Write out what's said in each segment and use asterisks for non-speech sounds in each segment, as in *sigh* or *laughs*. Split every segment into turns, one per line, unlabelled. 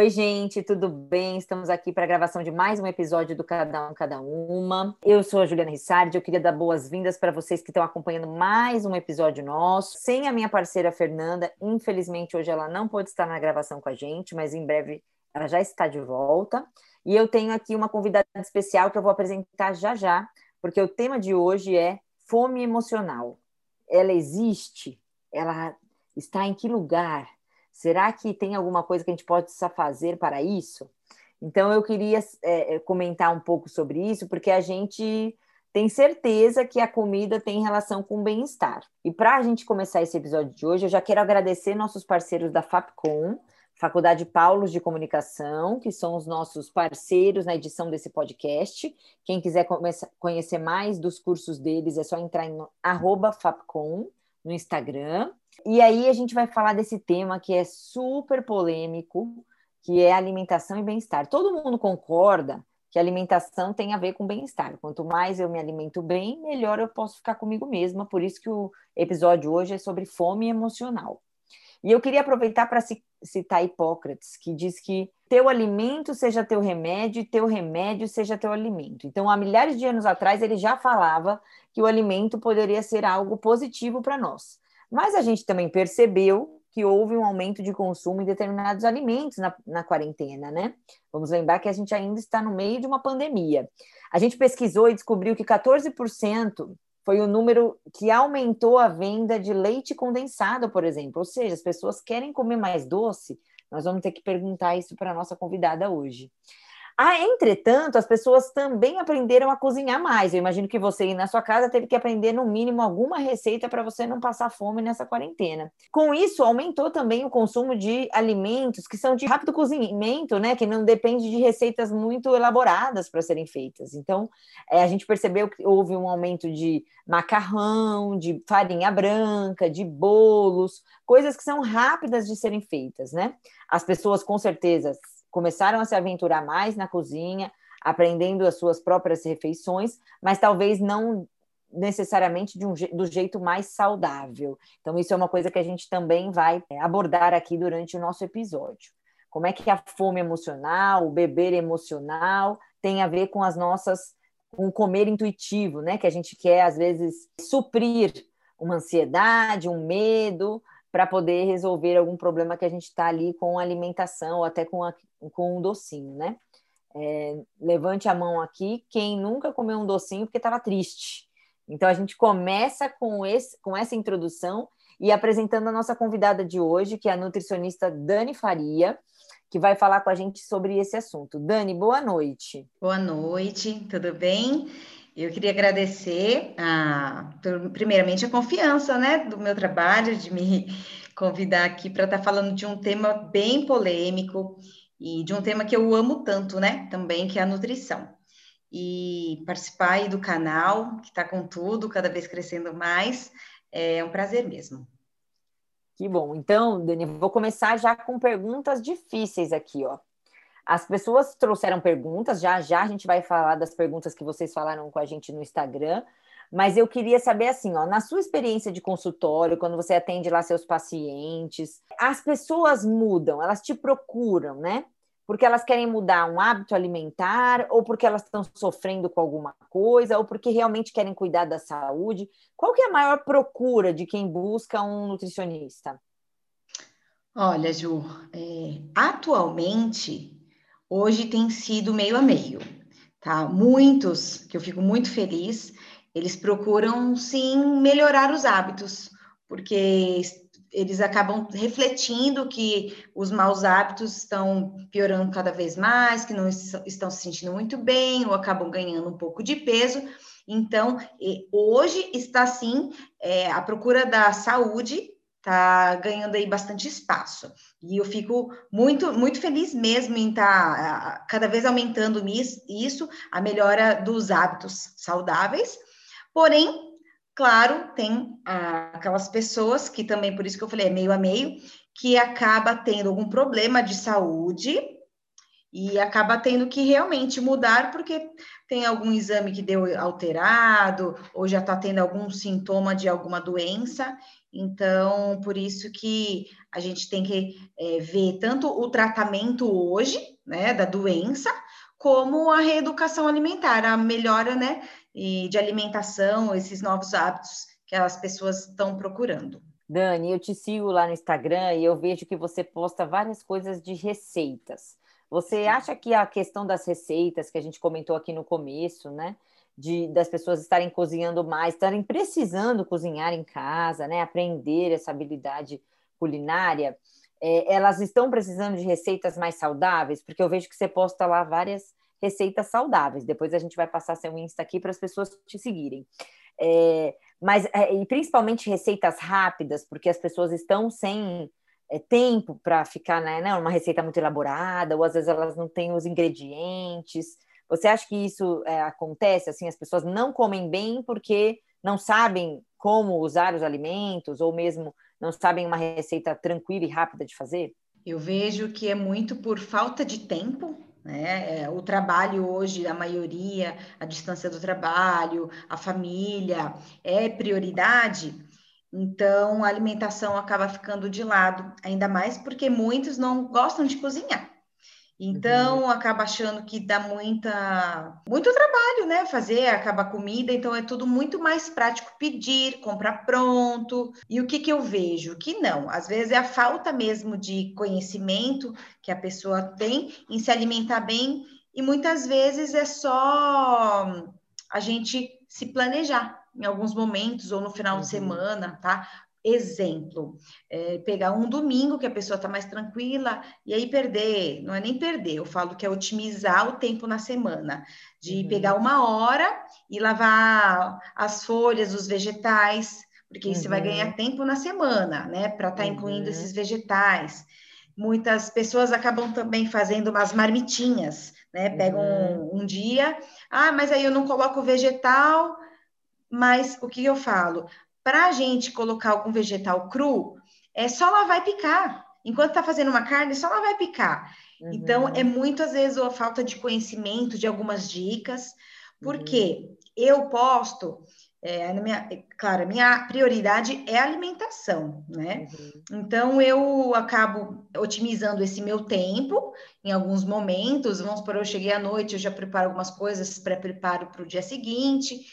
Oi, gente, tudo bem? Estamos aqui para a gravação de mais um episódio do Cada Um, Cada Uma. Eu sou a Juliana Rissardi, eu queria dar boas-vindas para vocês que estão acompanhando mais um episódio nosso. Sem a minha parceira Fernanda, infelizmente hoje ela não pôde estar na gravação com a gente, mas em breve ela já está de volta. E eu tenho aqui uma convidada especial que eu vou apresentar já já, porque o tema de hoje é fome emocional. Ela existe? Ela está em que lugar? Será que tem alguma coisa que a gente possa fazer para isso? Então, eu queria é, é, comentar um pouco sobre isso, porque a gente tem certeza que a comida tem relação com o bem-estar. E para a gente começar esse episódio de hoje, eu já quero agradecer nossos parceiros da FAPCOM, Faculdade Paulos de Comunicação, que são os nossos parceiros na edição desse podcast. Quem quiser conhecer mais dos cursos deles, é só entrar em FAPCOM no Instagram. E aí a gente vai falar desse tema que é super polêmico, que é alimentação e bem-estar. Todo mundo concorda que alimentação tem a ver com bem-estar. Quanto mais eu me alimento bem, melhor eu posso ficar comigo mesma. Por isso que o episódio hoje é sobre fome emocional. E eu queria aproveitar para citar Hipócrates, que diz que teu alimento seja teu remédio e teu remédio seja teu alimento. Então, há milhares de anos atrás, ele já falava que o alimento poderia ser algo positivo para nós. Mas a gente também percebeu que houve um aumento de consumo em determinados alimentos na, na quarentena, né? Vamos lembrar que a gente ainda está no meio de uma pandemia. A gente pesquisou e descobriu que 14% foi o número que aumentou a venda de leite condensado, por exemplo. Ou seja, as pessoas querem comer mais doce. Nós vamos ter que perguntar isso para a nossa convidada hoje. Ah, entretanto, as pessoas também aprenderam a cozinhar mais. Eu imagino que você na sua casa teve que aprender no mínimo alguma receita para você não passar fome nessa quarentena. Com isso, aumentou também o consumo de alimentos que são de rápido cozimento, né? Que não depende de receitas muito elaboradas para serem feitas. Então, é, a gente percebeu que houve um aumento de macarrão, de farinha branca, de bolos, coisas que são rápidas de serem feitas, né? As pessoas com certeza começaram a se aventurar mais na cozinha, aprendendo as suas próprias refeições, mas talvez não necessariamente de um, do jeito mais saudável. Então, isso é uma coisa que a gente também vai é, abordar aqui durante o nosso episódio. Como é que a fome emocional, o beber emocional, tem a ver com as nossas, com o comer intuitivo, né? Que a gente quer, às vezes, suprir uma ansiedade, um medo, para poder resolver algum problema que a gente está ali com alimentação ou até com, a, com um docinho, né? É, levante a mão aqui quem nunca comeu um docinho porque estava triste. Então a gente começa com, esse, com essa introdução e apresentando a nossa convidada de hoje, que é a nutricionista Dani Faria, que vai falar com a gente sobre esse assunto. Dani, boa noite.
Boa noite, tudo bem? Eu queria agradecer, a, primeiramente, a confiança né, do meu trabalho, de me convidar aqui para estar tá falando de um tema bem polêmico e de um tema que eu amo tanto, né? Também, que é a nutrição. E participar aí do canal, que está com tudo, cada vez crescendo mais, é um prazer mesmo.
Que bom. Então, Dani, vou começar já com perguntas difíceis aqui, ó. As pessoas trouxeram perguntas, já já a gente vai falar das perguntas que vocês falaram com a gente no Instagram, mas eu queria saber assim, ó, na sua experiência de consultório, quando você atende lá seus pacientes, as pessoas mudam, elas te procuram, né? Porque elas querem mudar um hábito alimentar, ou porque elas estão sofrendo com alguma coisa, ou porque realmente querem cuidar da saúde. Qual que é a maior procura de quem busca um nutricionista?
Olha, Ju, é, atualmente hoje tem sido meio a meio, tá? Muitos, que eu fico muito feliz, eles procuram sim melhorar os hábitos, porque eles acabam refletindo que os maus hábitos estão piorando cada vez mais, que não estão se sentindo muito bem, ou acabam ganhando um pouco de peso. Então, hoje está sim é, a procura da saúde tá ganhando aí bastante espaço. E eu fico muito, muito feliz mesmo em estar tá, cada vez aumentando isso, a melhora dos hábitos saudáveis. Porém, claro, tem ah, aquelas pessoas que também, por isso que eu falei, é meio a meio, que acaba tendo algum problema de saúde e acaba tendo que realmente mudar porque tem algum exame que deu alterado ou já está tendo algum sintoma de alguma doença. Então, por isso que a gente tem que é, ver tanto o tratamento hoje, né, da doença, como a reeducação alimentar, a melhora, né, de alimentação, esses novos hábitos que as pessoas estão procurando.
Dani, eu te sigo lá no Instagram e eu vejo que você posta várias coisas de receitas. Você acha que a questão das receitas que a gente comentou aqui no começo, né? De, das pessoas estarem cozinhando mais, estarem precisando cozinhar em casa, né? Aprender essa habilidade culinária, é, elas estão precisando de receitas mais saudáveis, porque eu vejo que você posta lá várias receitas saudáveis. Depois a gente vai passar seu Insta aqui para as pessoas te seguirem. É, mas é, e principalmente receitas rápidas, porque as pessoas estão sem é, tempo para ficar, né, né, uma receita muito elaborada, ou às vezes elas não têm os ingredientes. Você acha que isso é, acontece, assim, as pessoas não comem bem porque não sabem como usar os alimentos, ou mesmo não sabem uma receita tranquila e rápida de fazer?
Eu vejo que é muito por falta de tempo, né? É, o trabalho hoje, a maioria, a distância do trabalho, a família é prioridade. Então, a alimentação acaba ficando de lado, ainda mais porque muitos não gostam de cozinhar. Então, uhum. acaba achando que dá muita, muito trabalho, né? Fazer, acaba a comida, então é tudo muito mais prático pedir, comprar pronto. E o que, que eu vejo? Que não, às vezes é a falta mesmo de conhecimento que a pessoa tem em se alimentar bem, e muitas vezes é só a gente se planejar em alguns momentos ou no final uhum. de semana, tá? Exemplo, é, pegar um domingo que a pessoa está mais tranquila e aí perder, não é nem perder, eu falo que é otimizar o tempo na semana, de uhum. pegar uma hora e lavar as folhas, os vegetais, porque uhum. você vai ganhar uhum. tempo na semana, né, para estar tá incluindo uhum. esses vegetais. Muitas pessoas acabam também fazendo umas marmitinhas, né? Pegam um, uhum. um dia, ah, mas aí eu não coloco vegetal, mas o que eu falo? Para a gente colocar algum vegetal cru, é só lavar e picar. Enquanto está fazendo uma carne, só lavar e picar. Uhum. Então, é muitas vezes a falta de conhecimento de algumas dicas, porque uhum. eu posto, é, minha, claro, a minha prioridade é a alimentação, né? Uhum. Então, eu acabo otimizando esse meu tempo em alguns momentos. Vamos por eu cheguei à noite, eu já preparo algumas coisas, pré-preparo para o dia seguinte.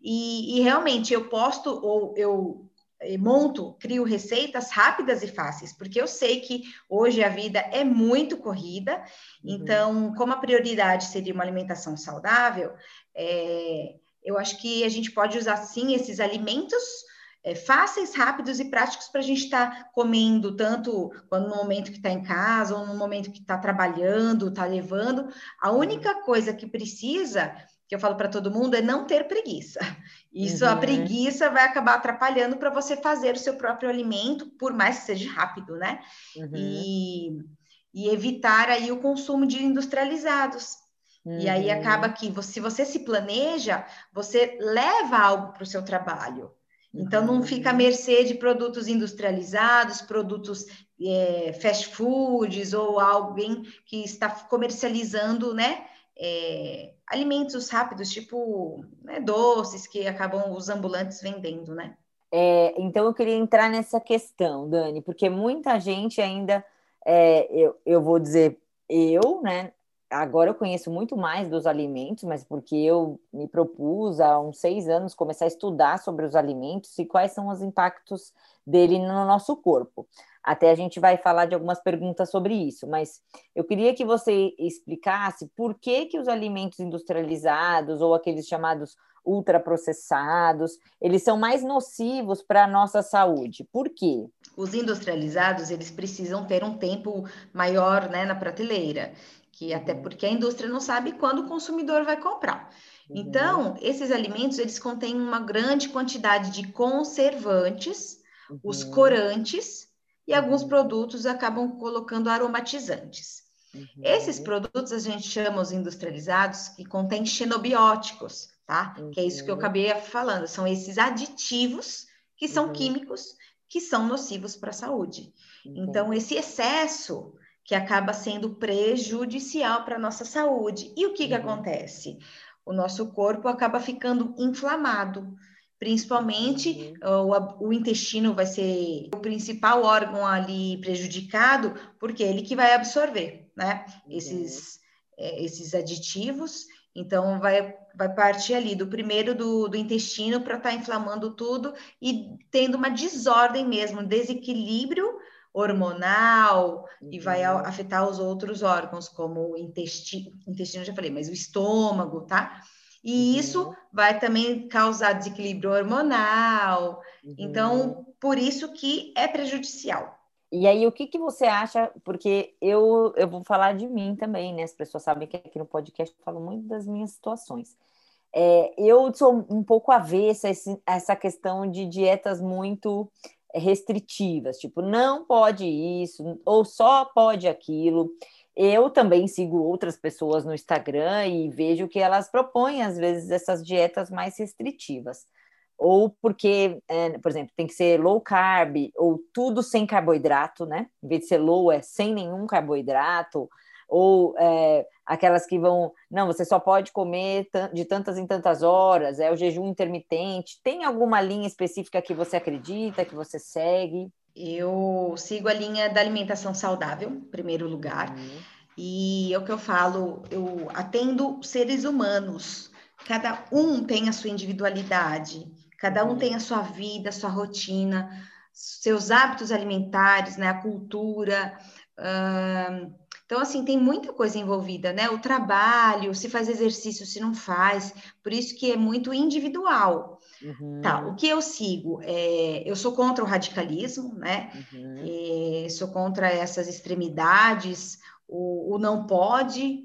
E, e realmente eu posto ou eu eh, monto, crio receitas rápidas e fáceis, porque eu sei que hoje a vida é muito corrida, uhum. então, como a prioridade seria uma alimentação saudável, é, eu acho que a gente pode usar sim esses alimentos é, fáceis, rápidos e práticos para a gente estar tá comendo, tanto quando no momento que está em casa ou no momento que está trabalhando, está levando. A única coisa que precisa que eu falo para todo mundo é não ter preguiça. Isso, uhum. a preguiça vai acabar atrapalhando para você fazer o seu próprio alimento, por mais que seja rápido, né? Uhum. E, e, evitar aí o consumo de industrializados. Uhum. E aí acaba que, se você se planeja, você leva algo para o seu trabalho. Então, não fica à uhum. mercê de produtos industrializados, produtos é, fast foods ou alguém que está comercializando, né? É, alimentos rápidos, tipo né, doces que acabam os ambulantes vendendo, né?
É, então eu queria entrar nessa questão, Dani, porque muita gente ainda, é, eu, eu vou dizer, eu, né? Agora eu conheço muito mais dos alimentos, mas porque eu me propus há uns seis anos começar a estudar sobre os alimentos e quais são os impactos dele no nosso corpo. Até a gente vai falar de algumas perguntas sobre isso, mas eu queria que você explicasse por que, que os alimentos industrializados ou aqueles chamados ultraprocessados, eles são mais nocivos para a nossa saúde. Por quê?
Os industrializados, eles precisam ter um tempo maior né, na prateleira, que até uhum. porque a indústria não sabe quando o consumidor vai comprar. Uhum. Então, esses alimentos, eles contêm uma grande quantidade de conservantes, uhum. os corantes e alguns uhum. produtos acabam colocando aromatizantes. Uhum. Esses produtos a gente chama os industrializados que contêm xenobióticos, tá? Que é isso que eu acabei falando, são esses aditivos que são químicos que são nocivos para a saúde. Então, esse excesso que acaba sendo prejudicial para a nossa saúde. E o que, que uhum. acontece? O nosso corpo acaba ficando inflamado. Principalmente uhum. o, o, intestino vai ser o principal órgão ali prejudicado, porque é ele que vai absorver, né? Uhum. Esses, é, esses aditivos. Então, vai, vai partir ali do primeiro do, do intestino para estar tá inflamando tudo e tendo uma desordem mesmo, um desequilíbrio hormonal uhum. e vai uhum. afetar os outros órgãos, como o intestino, intestino já falei, mas o estômago, tá? E uhum. isso vai também causar desequilíbrio hormonal. Então, uhum. Então, por isso que é prejudicial.
E aí, o que, que você acha? Porque eu, eu vou falar de mim também, né? As pessoas sabem que aqui no podcast eu falo muito das minhas situações. É, eu sou um pouco avessa a essa questão de dietas muito restritivas, tipo, não pode isso, ou só pode aquilo. Eu também sigo outras pessoas no Instagram e vejo que elas propõem, às vezes, essas dietas mais restritivas. Ou porque, é, por exemplo, tem que ser low carb, ou tudo sem carboidrato, né? Em vez de ser low, é sem nenhum carboidrato, ou é, aquelas que vão, não, você só pode comer de tantas em tantas horas, é o jejum intermitente. Tem alguma linha específica que você acredita, que você segue?
Eu sigo a linha da alimentação saudável, em primeiro lugar. Uhum. E é o que eu falo, eu atendo seres humanos. Cada um tem a sua individualidade, cada um uhum. tem a sua vida, a sua rotina, seus hábitos alimentares, né, a cultura. Uh, então, assim, tem muita coisa envolvida, né? O trabalho, se faz exercício, se não faz, por isso que é muito individual. Uhum. Tá, o que eu sigo? É, eu sou contra o radicalismo, né? Uhum. É, sou contra essas extremidades, o, o não pode.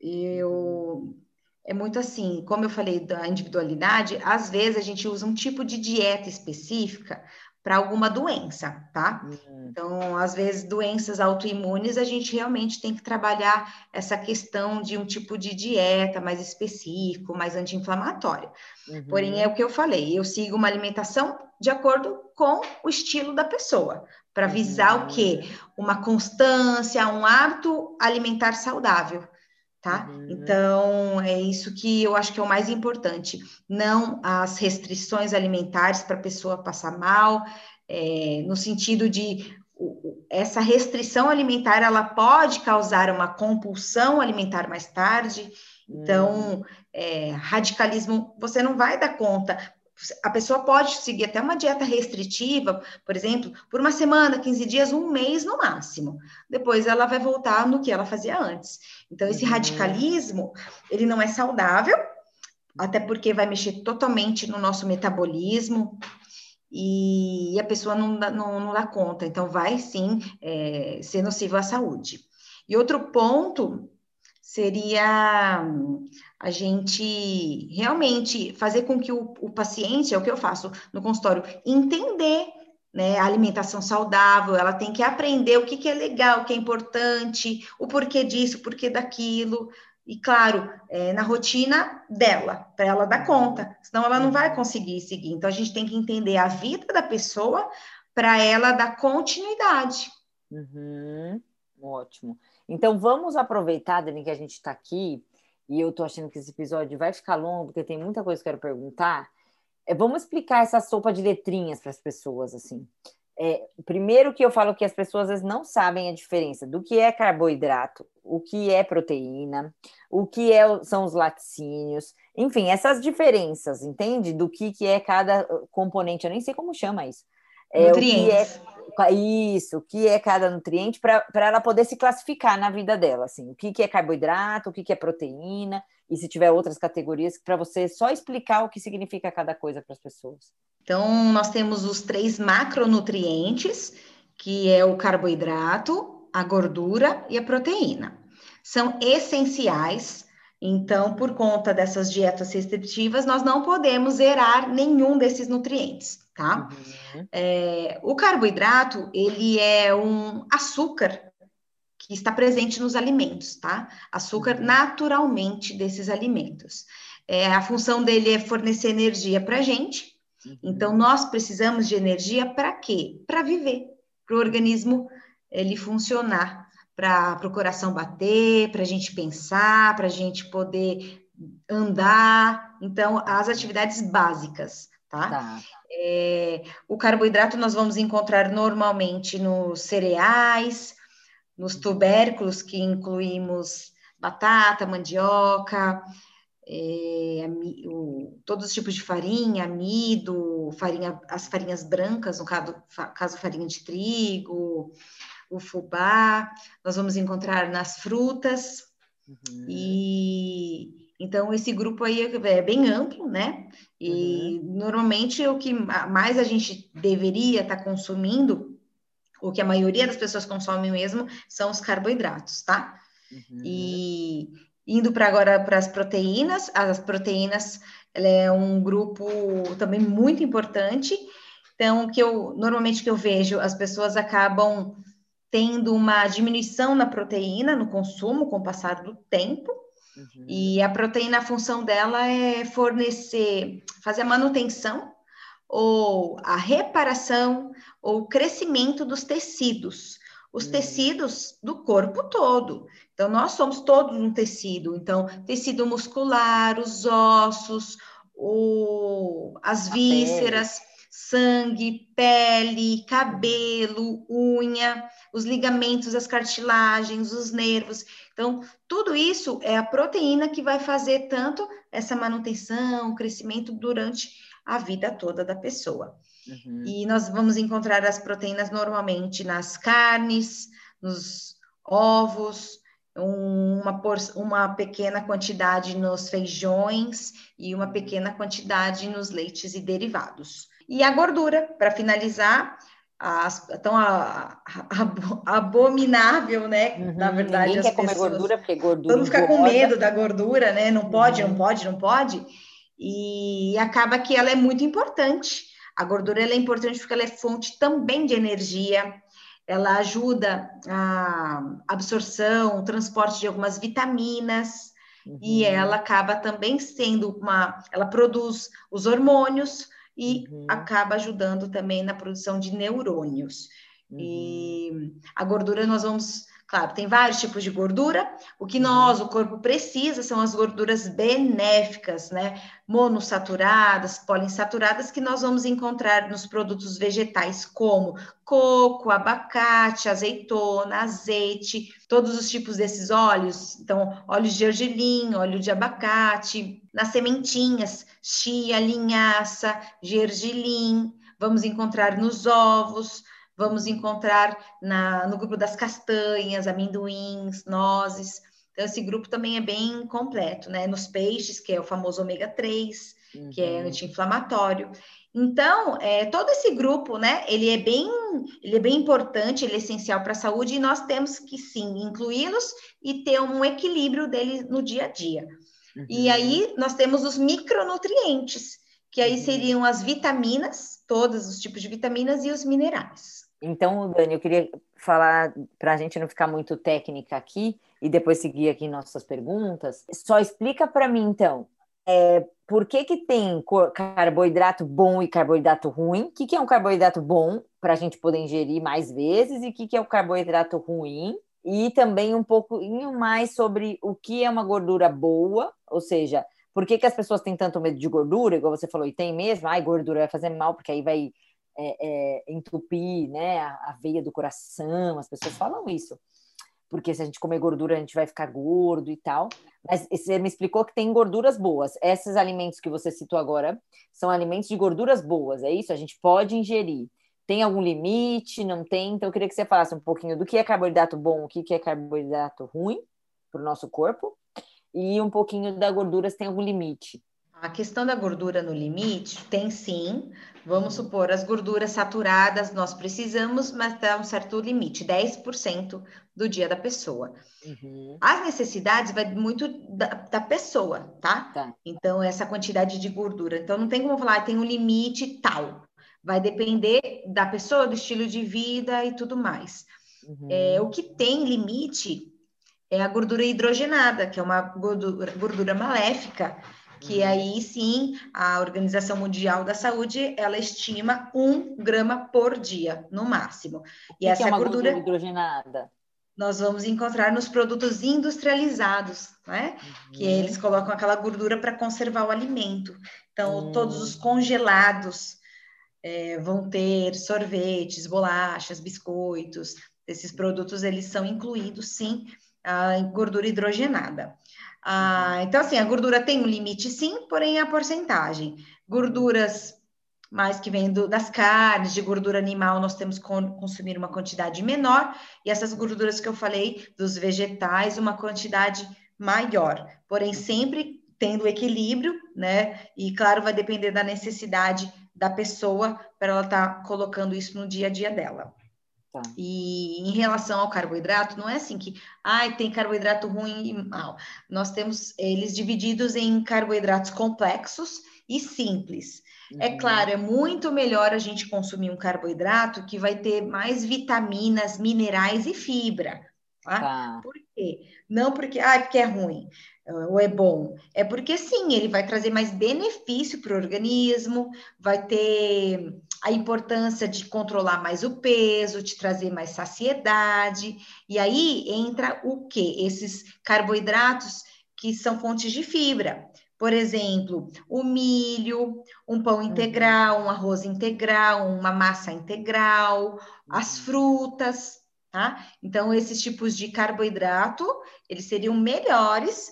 Eu uhum. é muito assim, como eu falei da individualidade, às vezes a gente usa um tipo de dieta específica para alguma doença, tá? Uhum. Então, às vezes, doenças autoimunes, a gente realmente tem que trabalhar essa questão de um tipo de dieta mais específico, mais anti-inflamatório. Uhum. Porém, é o que eu falei, eu sigo uma alimentação de acordo com o estilo da pessoa, para visar uhum. o quê? Uma constância, um hábito alimentar saudável tá? Uhum. Então, é isso que eu acho que é o mais importante. Não as restrições alimentares para a pessoa passar mal, é, no sentido de essa restrição alimentar ela pode causar uma compulsão alimentar mais tarde. Então, uhum. é, radicalismo, você não vai dar conta a pessoa pode seguir até uma dieta restritiva, por exemplo, por uma semana, 15 dias, um mês no máximo. Depois ela vai voltar no que ela fazia antes. Então, esse uhum. radicalismo, ele não é saudável, até porque vai mexer totalmente no nosso metabolismo e a pessoa não dá, não, não dá conta. Então, vai sim é, ser nocivo à saúde. E outro ponto seria a gente realmente fazer com que o, o paciente, é o que eu faço no consultório, entender né, a alimentação saudável, ela tem que aprender o que, que é legal, o que é importante, o porquê disso, o porquê daquilo, e claro, é, na rotina dela, para ela dar conta, senão ela não vai conseguir seguir. Então a gente tem que entender a vida da pessoa para ela dar continuidade.
Uhum, ótimo. Então, vamos aproveitar, Dani, que a gente está aqui, e eu estou achando que esse episódio vai ficar longo, porque tem muita coisa que eu quero perguntar. É, vamos explicar essa sopa de letrinhas para as pessoas, assim. É, primeiro que eu falo que as pessoas às vezes não sabem a diferença do que é carboidrato, o que é proteína, o que é, são os laticínios, enfim, essas diferenças, entende? Do que, que é cada componente, eu nem sei como chama isso.
É, Nutrientes.
Isso, o que é cada nutriente para ela poder se classificar na vida dela, assim, o que, que é carboidrato, o que, que é proteína, e se tiver outras categorias, para você só explicar o que significa cada coisa para as pessoas.
Então, nós temos os três macronutrientes, que é o carboidrato, a gordura e a proteína. São essenciais então, por conta dessas dietas restritivas, nós não podemos zerar nenhum desses nutrientes tá? Uhum. É, o carboidrato, ele é um açúcar que está presente nos alimentos, tá? Açúcar uhum. naturalmente desses alimentos. É, a função dele é fornecer energia para a gente. Uhum. Então, nós precisamos de energia para quê? Para viver, para o organismo ele funcionar, para o coração bater, para a gente pensar, para a gente poder andar. Então, as atividades básicas, tá? tá. É, o carboidrato nós vamos encontrar normalmente nos cereais, nos tubérculos, que incluímos batata, mandioca, é, o, todos os tipos de farinha, amido, farinha, as farinhas brancas, no caso, caso farinha de trigo, o fubá, nós vamos encontrar nas frutas, uhum. e então esse grupo aí é bem amplo, né? E uhum. normalmente o que mais a gente deveria estar tá consumindo, o que a maioria das pessoas consomem mesmo, são os carboidratos, tá? Uhum. E Indo para agora para as proteínas, as proteínas é um grupo também muito importante. Então, que eu normalmente que eu vejo, as pessoas acabam tendo uma diminuição na proteína no consumo com o passar do tempo. Uhum. E a proteína, a função dela é fornecer, fazer a manutenção ou a reparação ou crescimento dos tecidos os hum. tecidos do corpo todo. Então, nós somos todos um tecido. Então, tecido muscular, os ossos, o, as A vísceras, pele. sangue, pele, cabelo, unha, os ligamentos, as cartilagens, os nervos. Então, tudo isso é a proteína que vai fazer tanto essa manutenção, o crescimento durante a vida toda da pessoa. Uhum. E nós vamos encontrar as proteínas normalmente nas carnes, nos ovos, uma, uma pequena quantidade nos feijões e uma pequena quantidade nos leites e derivados. E a gordura, para finalizar, as, tão a, a, a, abominável, né?
Uhum, Na verdade, ninguém quer pessoas, comer gordura porque gordura.
Todo mundo fica com medo da gordura, né? Não pode, uhum. não pode, não pode. E acaba que ela é muito importante a gordura é importante porque ela é fonte também de energia, ela ajuda a absorção, o transporte de algumas vitaminas, uhum. e ela acaba também sendo uma. Ela produz os hormônios e uhum. acaba ajudando também na produção de neurônios. Uhum. E a gordura nós vamos Claro, tem vários tipos de gordura. O que nós, o corpo, precisa são as gorduras benéficas, né? Monossaturadas, poliinsaturadas, que nós vamos encontrar nos produtos vegetais, como coco, abacate, azeitona, azeite, todos os tipos desses óleos. Então, óleo de gergelim, óleo de abacate, nas sementinhas, chia, linhaça, gergelim. Vamos encontrar nos ovos vamos encontrar na, no grupo das castanhas, amendoins, nozes. Então, esse grupo também é bem completo, né? Nos peixes, que é o famoso ômega 3, uhum. que é uhum. anti-inflamatório. Então, é, todo esse grupo, né, ele é bem, ele é bem importante, ele é essencial para a saúde e nós temos que sim incluí-los e ter um equilíbrio dele no dia a dia. Uhum. E aí nós temos os micronutrientes, que aí uhum. seriam as vitaminas, todos os tipos de vitaminas e os minerais.
Então, Dani, eu queria falar para a gente não ficar muito técnica aqui e depois seguir aqui nossas perguntas. Só explica para mim, então, é, por que, que tem carboidrato bom e carboidrato ruim? O que, que é um carboidrato bom para a gente poder ingerir mais vezes e o que, que é o carboidrato ruim? E também um pouquinho mais sobre o que é uma gordura boa, ou seja, por que, que as pessoas têm tanto medo de gordura, igual você falou, e tem mesmo, ai, gordura vai fazer mal, porque aí vai é, é, entupir né, a, a, veia do coração, as pessoas falam isso. Porque se a gente comer gordura, a gente vai ficar gordo e tal. Mas você me explicou que tem gorduras boas. Esses alimentos que você citou agora são alimentos de gorduras boas, é isso? A gente pode ingerir. Tem algum limite? Não tem? Então, eu queria que você falasse um pouquinho do que é carboidrato bom, o que é carboidrato ruim para o nosso corpo, e um pouquinho da gordura, se tem algum limite.
A questão da gordura no limite tem sim. Vamos supor, as gorduras saturadas nós precisamos, mas dá um certo limite, 10% do dia da pessoa. Uhum. As necessidades vai muito da, da pessoa, tá? tá? Então, essa quantidade de gordura. Então, não tem como falar, ah, tem um limite tal. Vai depender da pessoa, do estilo de vida e tudo mais. Uhum. É, o que tem limite é a gordura hidrogenada, que é uma gordura, gordura maléfica que uhum. aí sim a Organização Mundial da Saúde ela estima um grama por dia no máximo.
E essa é gordura... gordura hidrogenada?
nós vamos encontrar nos produtos industrializados, né? Uhum. Que eles colocam aquela gordura para conservar o alimento. Então, uhum. todos os congelados é, vão ter sorvetes, bolachas, biscoitos. Esses produtos, eles são incluídos, sim, a gordura hidrogenada. Ah, então, assim, a gordura tem um limite, sim, porém a porcentagem. Gorduras mais que do, das carnes, de gordura animal, nós temos que consumir uma quantidade menor, e essas gorduras que eu falei, dos vegetais, uma quantidade maior. Porém, sempre tendo equilíbrio, né? E claro, vai depender da necessidade da pessoa para ela estar tá colocando isso no dia a dia dela. Tá. E em relação ao carboidrato, não é assim que ah, tem carboidrato ruim e mal. Nós temos eles divididos em carboidratos complexos e simples. É uhum. É claro, é muito melhor a gente consumir um carboidrato que vai ter mais vitaminas, minerais e fibra. Tá? tá. Por quê? Não porque, ah, porque é ruim ou é bom. É porque sim, ele vai trazer mais benefício para o organismo, vai ter a importância de controlar mais o peso, de trazer mais saciedade. E aí entra o quê? Esses carboidratos que são fontes de fibra. Por exemplo, o milho, um pão uhum. integral, um arroz integral, uma massa integral, as uhum. frutas, tá? Então, esses tipos de carboidrato, eles seriam melhores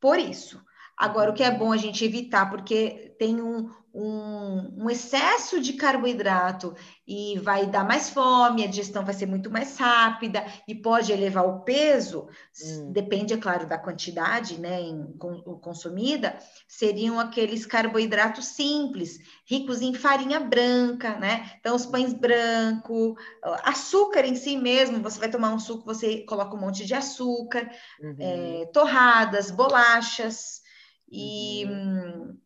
por isso. Agora, o que é bom a gente evitar, porque tem um, um, um, excesso de carboidrato e vai dar mais fome, a digestão vai ser muito mais rápida e pode elevar o peso, hum. depende, é claro, da quantidade né, em, com, consumida, seriam aqueles carboidratos simples, ricos em farinha branca, né? Então, os pães brancos, açúcar em si mesmo, você vai tomar um suco, você coloca um monte de açúcar, uhum. é, torradas, bolachas, e. Uhum.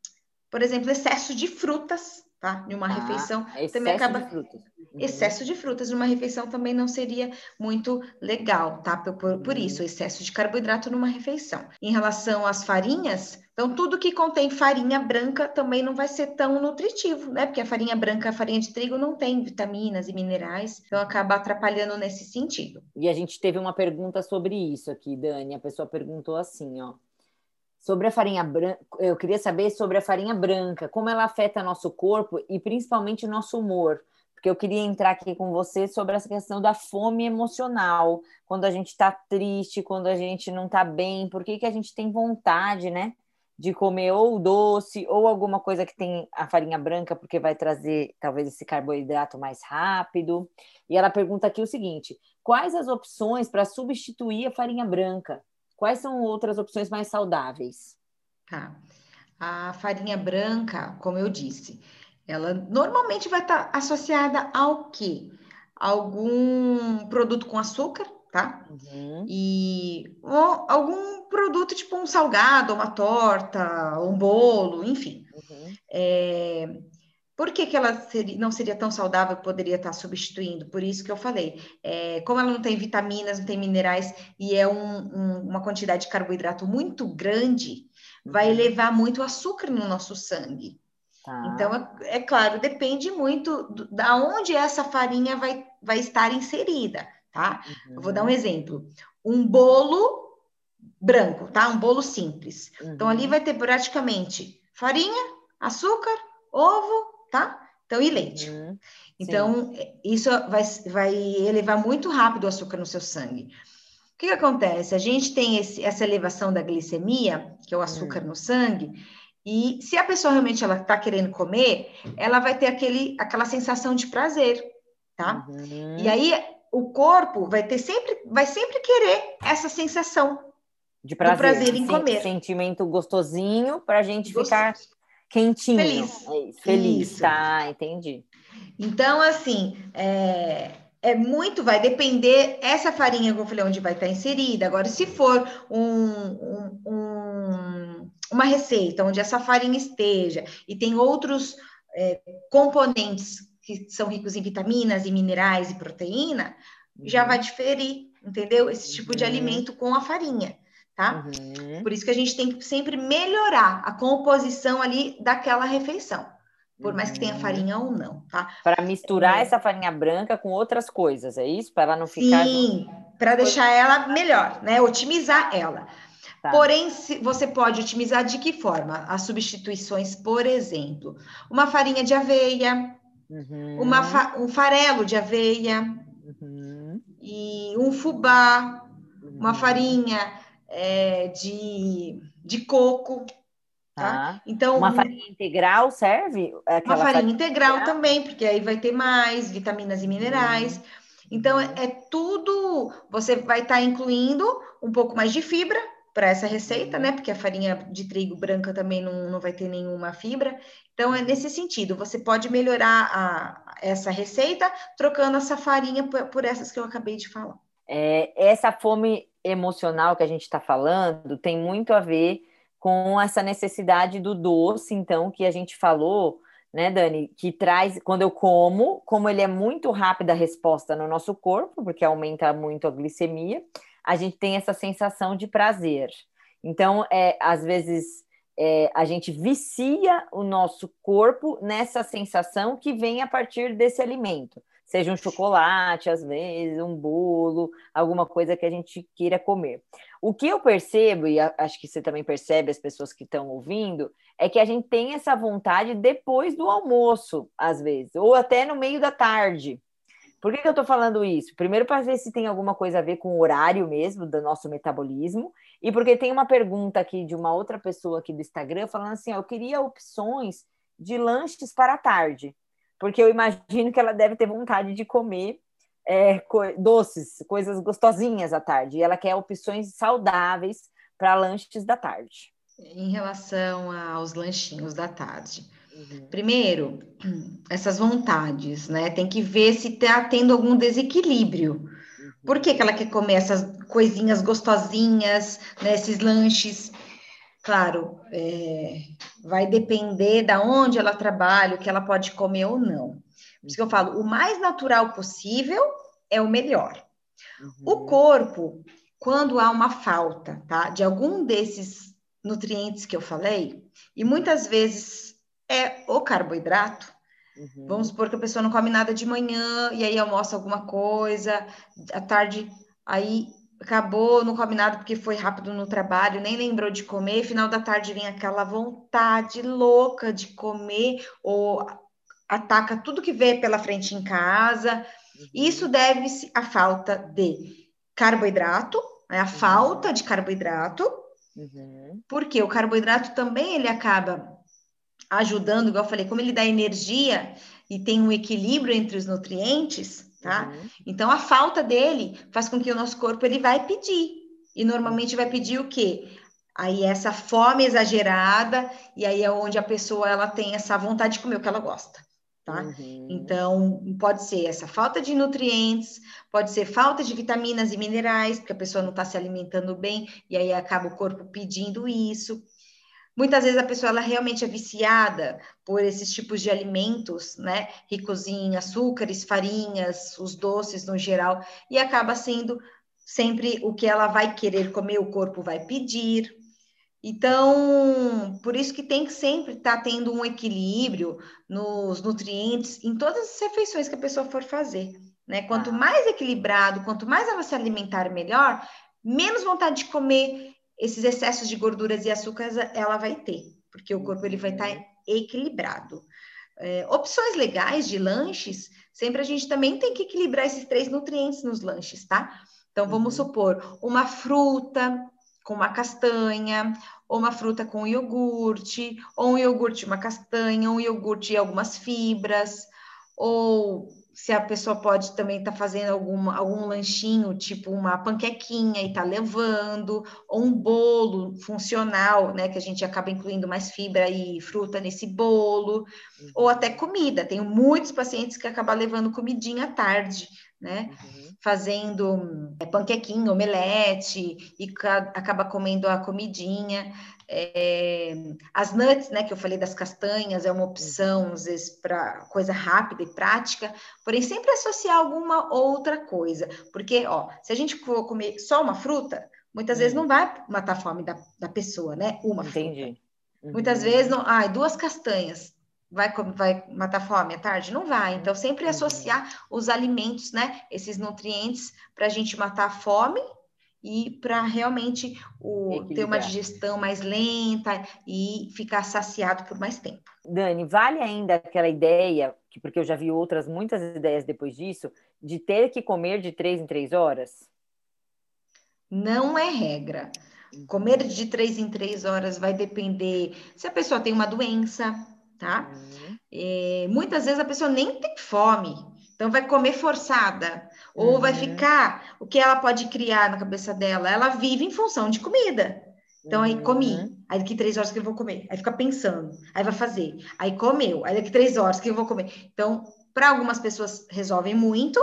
Por exemplo, excesso de frutas, tá? Em uma ah, refeição também acaba. De frutas. Uhum. Excesso de frutas numa refeição também não seria muito legal, tá? Por, por, por, uhum. isso, excesso de carboidrato numa refeição. Em relação às farinhas, então tudo que contém farinha branca também não vai ser tão nutritivo, né? Porque a farinha branca, a farinha de trigo não tem vitaminas e minerais, então acaba atrapalhando nesse sentido.
E a gente teve uma pergunta sobre isso aqui, Dani. A pessoa perguntou assim, ó. Sobre a farinha branca, eu queria saber sobre a farinha branca, como ela afeta nosso corpo e principalmente nosso humor. Porque eu queria entrar aqui com você sobre essa questão da fome emocional, quando a gente está triste, quando a gente não está bem, por que, que a gente tem vontade, né? De comer ou doce ou alguma coisa que tem a farinha branca, porque vai trazer talvez esse carboidrato mais rápido. E ela pergunta aqui o seguinte: quais as opções para substituir a farinha branca? Quais são outras opções mais saudáveis?
Tá. A farinha branca, como eu disse, ela normalmente vai estar associada ao quê? Algum produto com açúcar, tá? Uhum. E ou algum produto tipo um salgado, uma torta, um bolo, enfim. Uhum. É, por que, que ela seria, não seria tão saudável, poderia estar substituindo? Por isso que eu falei. É, como ela não tem vitaminas, não tem minerais e é um, um, uma quantidade de carboidrato muito grande, vai uhum. elevar muito o açúcar no nosso sangue. Tá. Então, é, é, claro, depende muito do, da onde essa farinha vai, vai estar inserida, tá? Uhum. Eu vou dar um uhum. exemplo. Um bolo branco, tá? Um bolo simples. Uhum. Então, ali uhum. vai ter praticamente farinha, açúcar, ovo tá? Então, e leite. Uhum, então, sim. isso vai, vai elevar muito rápido o açúcar no seu sangue. O que, que acontece? A gente tem esse, essa elevação da glicemia, que é o açúcar uhum. no sangue, e se a pessoa realmente ela está querendo comer, ela vai ter aquele, aquela sensação de prazer, tá? Uhum. E aí o corpo vai ter sempre, vai sempre querer essa sensação
de prazer, prazer em comer. Sentimento gostosinho para a gente Gostoso. ficar Quentinho. Feliz. É Feliz, Isso. tá, entendi.
Então, assim, é, é muito, vai depender, essa farinha que eu falei onde vai estar inserida. Agora, se for um, um, um, uma receita onde essa farinha esteja e tem outros é, componentes que são ricos em vitaminas e minerais e proteína, uhum. já vai diferir, entendeu? Esse tipo de uhum. alimento com a farinha tá? Uhum. Por isso que a gente tem que sempre melhorar a composição ali daquela refeição, por mais que tenha uhum. farinha ou não, tá?
Para misturar é. essa farinha branca com outras coisas, é isso? Para ela não ficar.
Sim, para deixar ela melhor, né? Otimizar ela. Tá. Porém, você pode otimizar de que forma? As substituições, por exemplo, uma farinha de aveia, uhum. uma fa um farelo de aveia uhum. e um fubá, uhum. uma farinha é, de, de coco, Tá?
Ah, então, uma farinha integral serve?
Aquela uma farinha, farinha integral, integral, também, porque aí vai ter mais vitaminas e minerais. Hum. Então, é, é, tudo, você vai estar tá incluindo um pouco mais de fibra para essa receita, uhum. né? Porque a farinha de trigo branca também não, não vai ter nenhuma fibra. Então, é nesse sentido, você pode melhorar a, essa receita trocando essa farinha por, por essas que eu acabei de falar.
É, essa fome emocional que a gente está falando tem muito a ver com essa necessidade do doce, então, que a gente falou, né, Dani, que traz, quando eu como, como ele é muito rápida a resposta no nosso corpo, porque aumenta muito a glicemia, a gente tem essa sensação de prazer. Então, é, às vezes, é, a gente vicia o nosso corpo nessa sensação que vem a partir desse alimento seja um chocolate, às vezes, um bolo, alguma coisa que a gente queira comer. O que eu percebo, e acho que você também percebe, as pessoas que estão ouvindo, é que a gente tem essa vontade depois do almoço, às vezes, ou até no meio da tarde. Por que, que eu estou falando isso? Primeiro, para ver se tem alguma coisa a ver com o horário mesmo do nosso metabolismo, e porque tem uma pergunta aqui de uma outra pessoa aqui do Instagram falando assim: ó, eu queria opções de lanches para a tarde porque eu imagino que ela deve ter vontade de comer é, co doces, coisas gostosinhas à tarde. E ela quer opções saudáveis para lanches da tarde.
Em relação aos lanchinhos da tarde. Uhum. Primeiro, essas vontades, né? Tem que ver se está tendo algum desequilíbrio. Uhum. Por que, que ela quer comer essas coisinhas gostosinhas, né, esses lanches? Claro, é, vai depender da onde ela trabalha, o que ela pode comer ou não. Por isso que eu falo, o mais natural possível é o melhor. Uhum. O corpo, quando há uma falta, tá, de algum desses nutrientes que eu falei, e muitas vezes é o carboidrato, uhum. vamos supor que a pessoa não come nada de manhã e aí almoça alguma coisa, à tarde aí acabou, não come nada porque foi rápido no trabalho, nem lembrou de comer, final da tarde vem aquela vontade louca de comer, ou ataca tudo que vê pela frente em casa. Uhum. Isso deve-se à falta de carboidrato, né? a uhum. falta de carboidrato, uhum. porque o carboidrato também ele acaba ajudando, igual eu falei, como ele dá energia e tem um equilíbrio entre os nutrientes, tá? Uhum. Então a falta dele faz com que o nosso corpo ele vai pedir. E normalmente vai pedir o quê? Aí essa fome exagerada e aí é onde a pessoa ela tem essa vontade de comer o que ela gosta, tá? Uhum. Então pode ser essa falta de nutrientes, pode ser falta de vitaminas e minerais, porque a pessoa não está se alimentando bem e aí acaba o corpo pedindo isso. Muitas vezes a pessoa ela realmente é viciada por esses tipos de alimentos, né, ricos em açúcares, farinhas, os doces no geral, e acaba sendo sempre o que ela vai querer comer, o corpo vai pedir. Então, por isso que tem que sempre estar tá tendo um equilíbrio nos nutrientes em todas as refeições que a pessoa for fazer, né? Quanto ah. mais equilibrado, quanto mais ela se alimentar melhor, menos vontade de comer esses excessos de gorduras e açúcares ela vai ter, porque o corpo ele vai estar tá equilibrado. É, opções legais de lanches, sempre a gente também tem que equilibrar esses três nutrientes nos lanches, tá? Então vamos uhum. supor uma fruta com uma castanha, ou uma fruta com iogurte, ou um iogurte, uma castanha, um iogurte e algumas fibras, ou se a pessoa pode também estar tá fazendo algum, algum lanchinho, tipo uma panquequinha e tá levando, ou um bolo funcional, né? Que a gente acaba incluindo mais fibra e fruta nesse bolo, uhum. ou até comida. Tenho muitos pacientes que acabam levando comidinha à tarde, né? Uhum. Fazendo é, panquequinha, omelete, e acaba comendo a comidinha. É, as nuts, né, que eu falei das castanhas, é uma opção, uhum. às vezes, para coisa rápida e prática, porém sempre associar alguma outra coisa, porque, ó, se a gente for comer só uma fruta, muitas uhum. vezes não vai matar a fome da, da pessoa, né? Uma Entendi. fruta. Uhum. Muitas vezes, não, ai, duas castanhas, vai, vai matar fome à tarde? Não vai. Então, sempre uhum. associar os alimentos, né? Esses nutrientes para a gente matar a fome e para realmente o, ter uma digestão mais lenta e ficar saciado por mais tempo.
Dani, vale ainda aquela ideia, que, porque eu já vi outras, muitas ideias depois disso, de ter que comer de três em três horas?
Não é regra. Comer de três em três horas vai depender se a pessoa tem uma doença, tá? Uhum. É, muitas vezes a pessoa nem tem fome, então vai comer forçada, ou uhum. vai ficar. O que ela pode criar na cabeça dela? Ela vive em função de comida. Então, aí comi. Uhum. Aí daqui três horas que eu vou comer. Aí fica pensando. Aí vai fazer. Aí comeu. Aí daqui três horas que eu vou comer. Então, para algumas pessoas resolvem muito,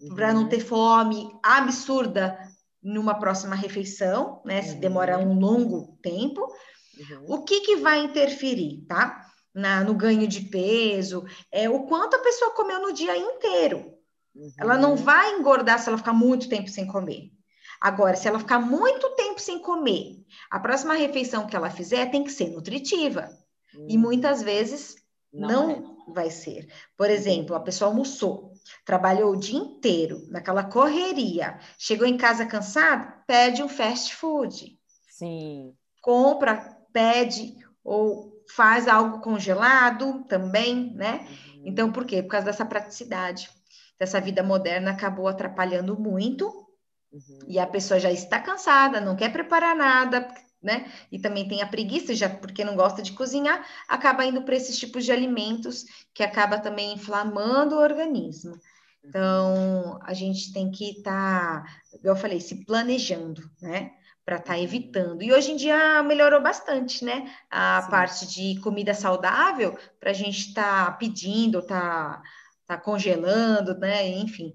uhum. para não ter fome absurda numa próxima refeição, né? Se demora uhum. um longo tempo. Uhum. O que, que vai interferir, tá? Na, no ganho de peso, é o quanto a pessoa comeu no dia inteiro. Ela não uhum. vai engordar se ela ficar muito tempo sem comer. Agora, se ela ficar muito tempo sem comer, a próxima refeição que ela fizer tem que ser nutritiva. E uhum. muitas vezes não, não é. vai ser. Por exemplo, a pessoa almoçou, trabalhou o dia inteiro naquela correria, chegou em casa cansado, pede um fast food.
Sim.
Compra, pede ou faz algo congelado também, né? Uhum. Então, por quê? Por causa dessa praticidade dessa vida moderna acabou atrapalhando muito. Uhum. E a pessoa já está cansada, não quer preparar nada, né? E também tem a preguiça, já porque não gosta de cozinhar, acaba indo para esses tipos de alimentos que acaba também inflamando o organismo. Então, a gente tem que estar, tá, eu falei, se planejando, né? Para estar tá evitando. E hoje em dia melhorou bastante, né? A Sim. parte de comida saudável, para a gente estar tá pedindo, estar. Tá tá congelando, né? Enfim.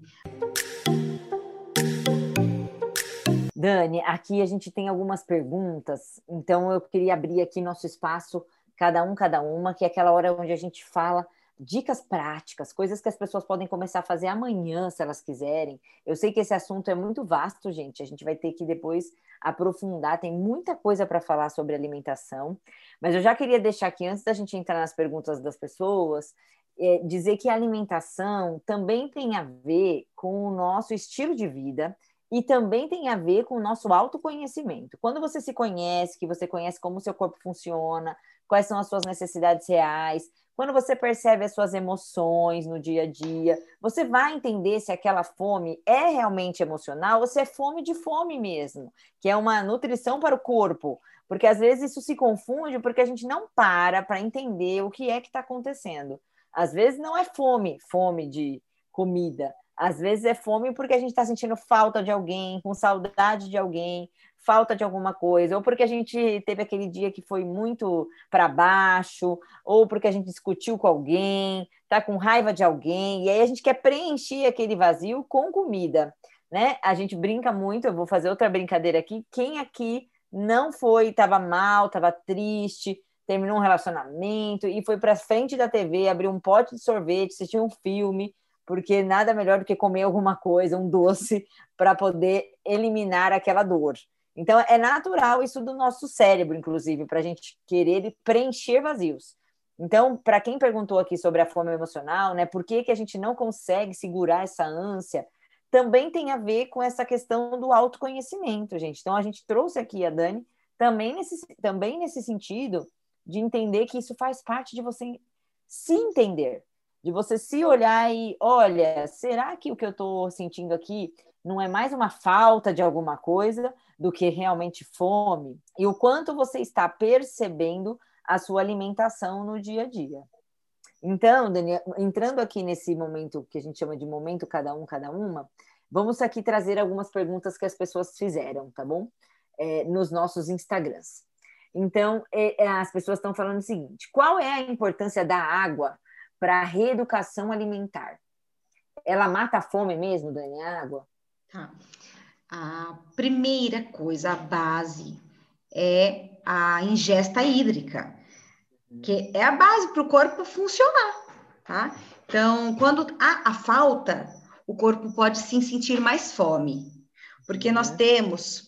Dani, aqui a gente tem algumas perguntas, então eu queria abrir aqui nosso espaço, cada um, cada uma, que é aquela hora onde a gente fala dicas práticas, coisas que as pessoas podem começar a fazer amanhã, se elas quiserem. Eu sei que esse assunto é muito vasto, gente. A gente vai ter que depois aprofundar, tem muita coisa para falar sobre alimentação. Mas eu já queria deixar aqui, antes da gente entrar nas perguntas das pessoas, é, dizer que a alimentação também tem a ver com o nosso estilo de vida e também tem a ver com o nosso autoconhecimento. Quando você se conhece, que você conhece como o seu corpo funciona, quais são as suas necessidades reais, quando você percebe as suas emoções no dia a dia, você vai entender se aquela fome é realmente emocional ou se é fome de fome mesmo, que é uma nutrição para o corpo. Porque às vezes isso se confunde porque a gente não para para entender o que é que está acontecendo. Às vezes não é fome, fome de comida. Às vezes é fome porque a gente está sentindo falta de alguém, com saudade de alguém, falta de alguma coisa, ou porque a gente teve aquele dia que foi muito para baixo, ou porque a gente discutiu com alguém, tá com raiva de alguém, e aí a gente quer preencher aquele vazio com comida, né? A gente brinca muito, eu vou fazer outra brincadeira aqui. Quem aqui não foi, estava mal, estava triste, terminou um relacionamento e foi para frente da TV, abriu um pote de sorvete, assistiu um filme, porque nada melhor do que comer alguma coisa, um doce, para poder eliminar aquela dor. Então, é natural isso do nosso cérebro, inclusive, para a gente querer preencher vazios. Então, para quem perguntou aqui sobre a fome emocional, né, por que, que a gente não consegue segurar essa ânsia, também tem a ver com essa questão do autoconhecimento, gente. Então, a gente trouxe aqui a Dani também nesse, também nesse sentido de entender que isso faz parte de você se entender, de você se olhar e, olha, será que o que eu estou sentindo aqui não é mais uma falta de alguma coisa do que realmente fome? E o quanto você está percebendo a sua alimentação no dia a dia. Então, Daniel, entrando aqui nesse momento que a gente chama de momento cada um, cada uma, vamos aqui trazer algumas perguntas que as pessoas fizeram, tá bom? É, nos nossos Instagrams. Então, é, é, as pessoas estão falando o seguinte: qual é a importância da água para a reeducação alimentar? Ela mata a fome mesmo, Dani, a água?
Tá. A primeira coisa, a base, é a ingesta hídrica, que é a base para o corpo funcionar, tá? Então, quando há a falta, o corpo pode sim sentir mais fome, porque nós uhum. temos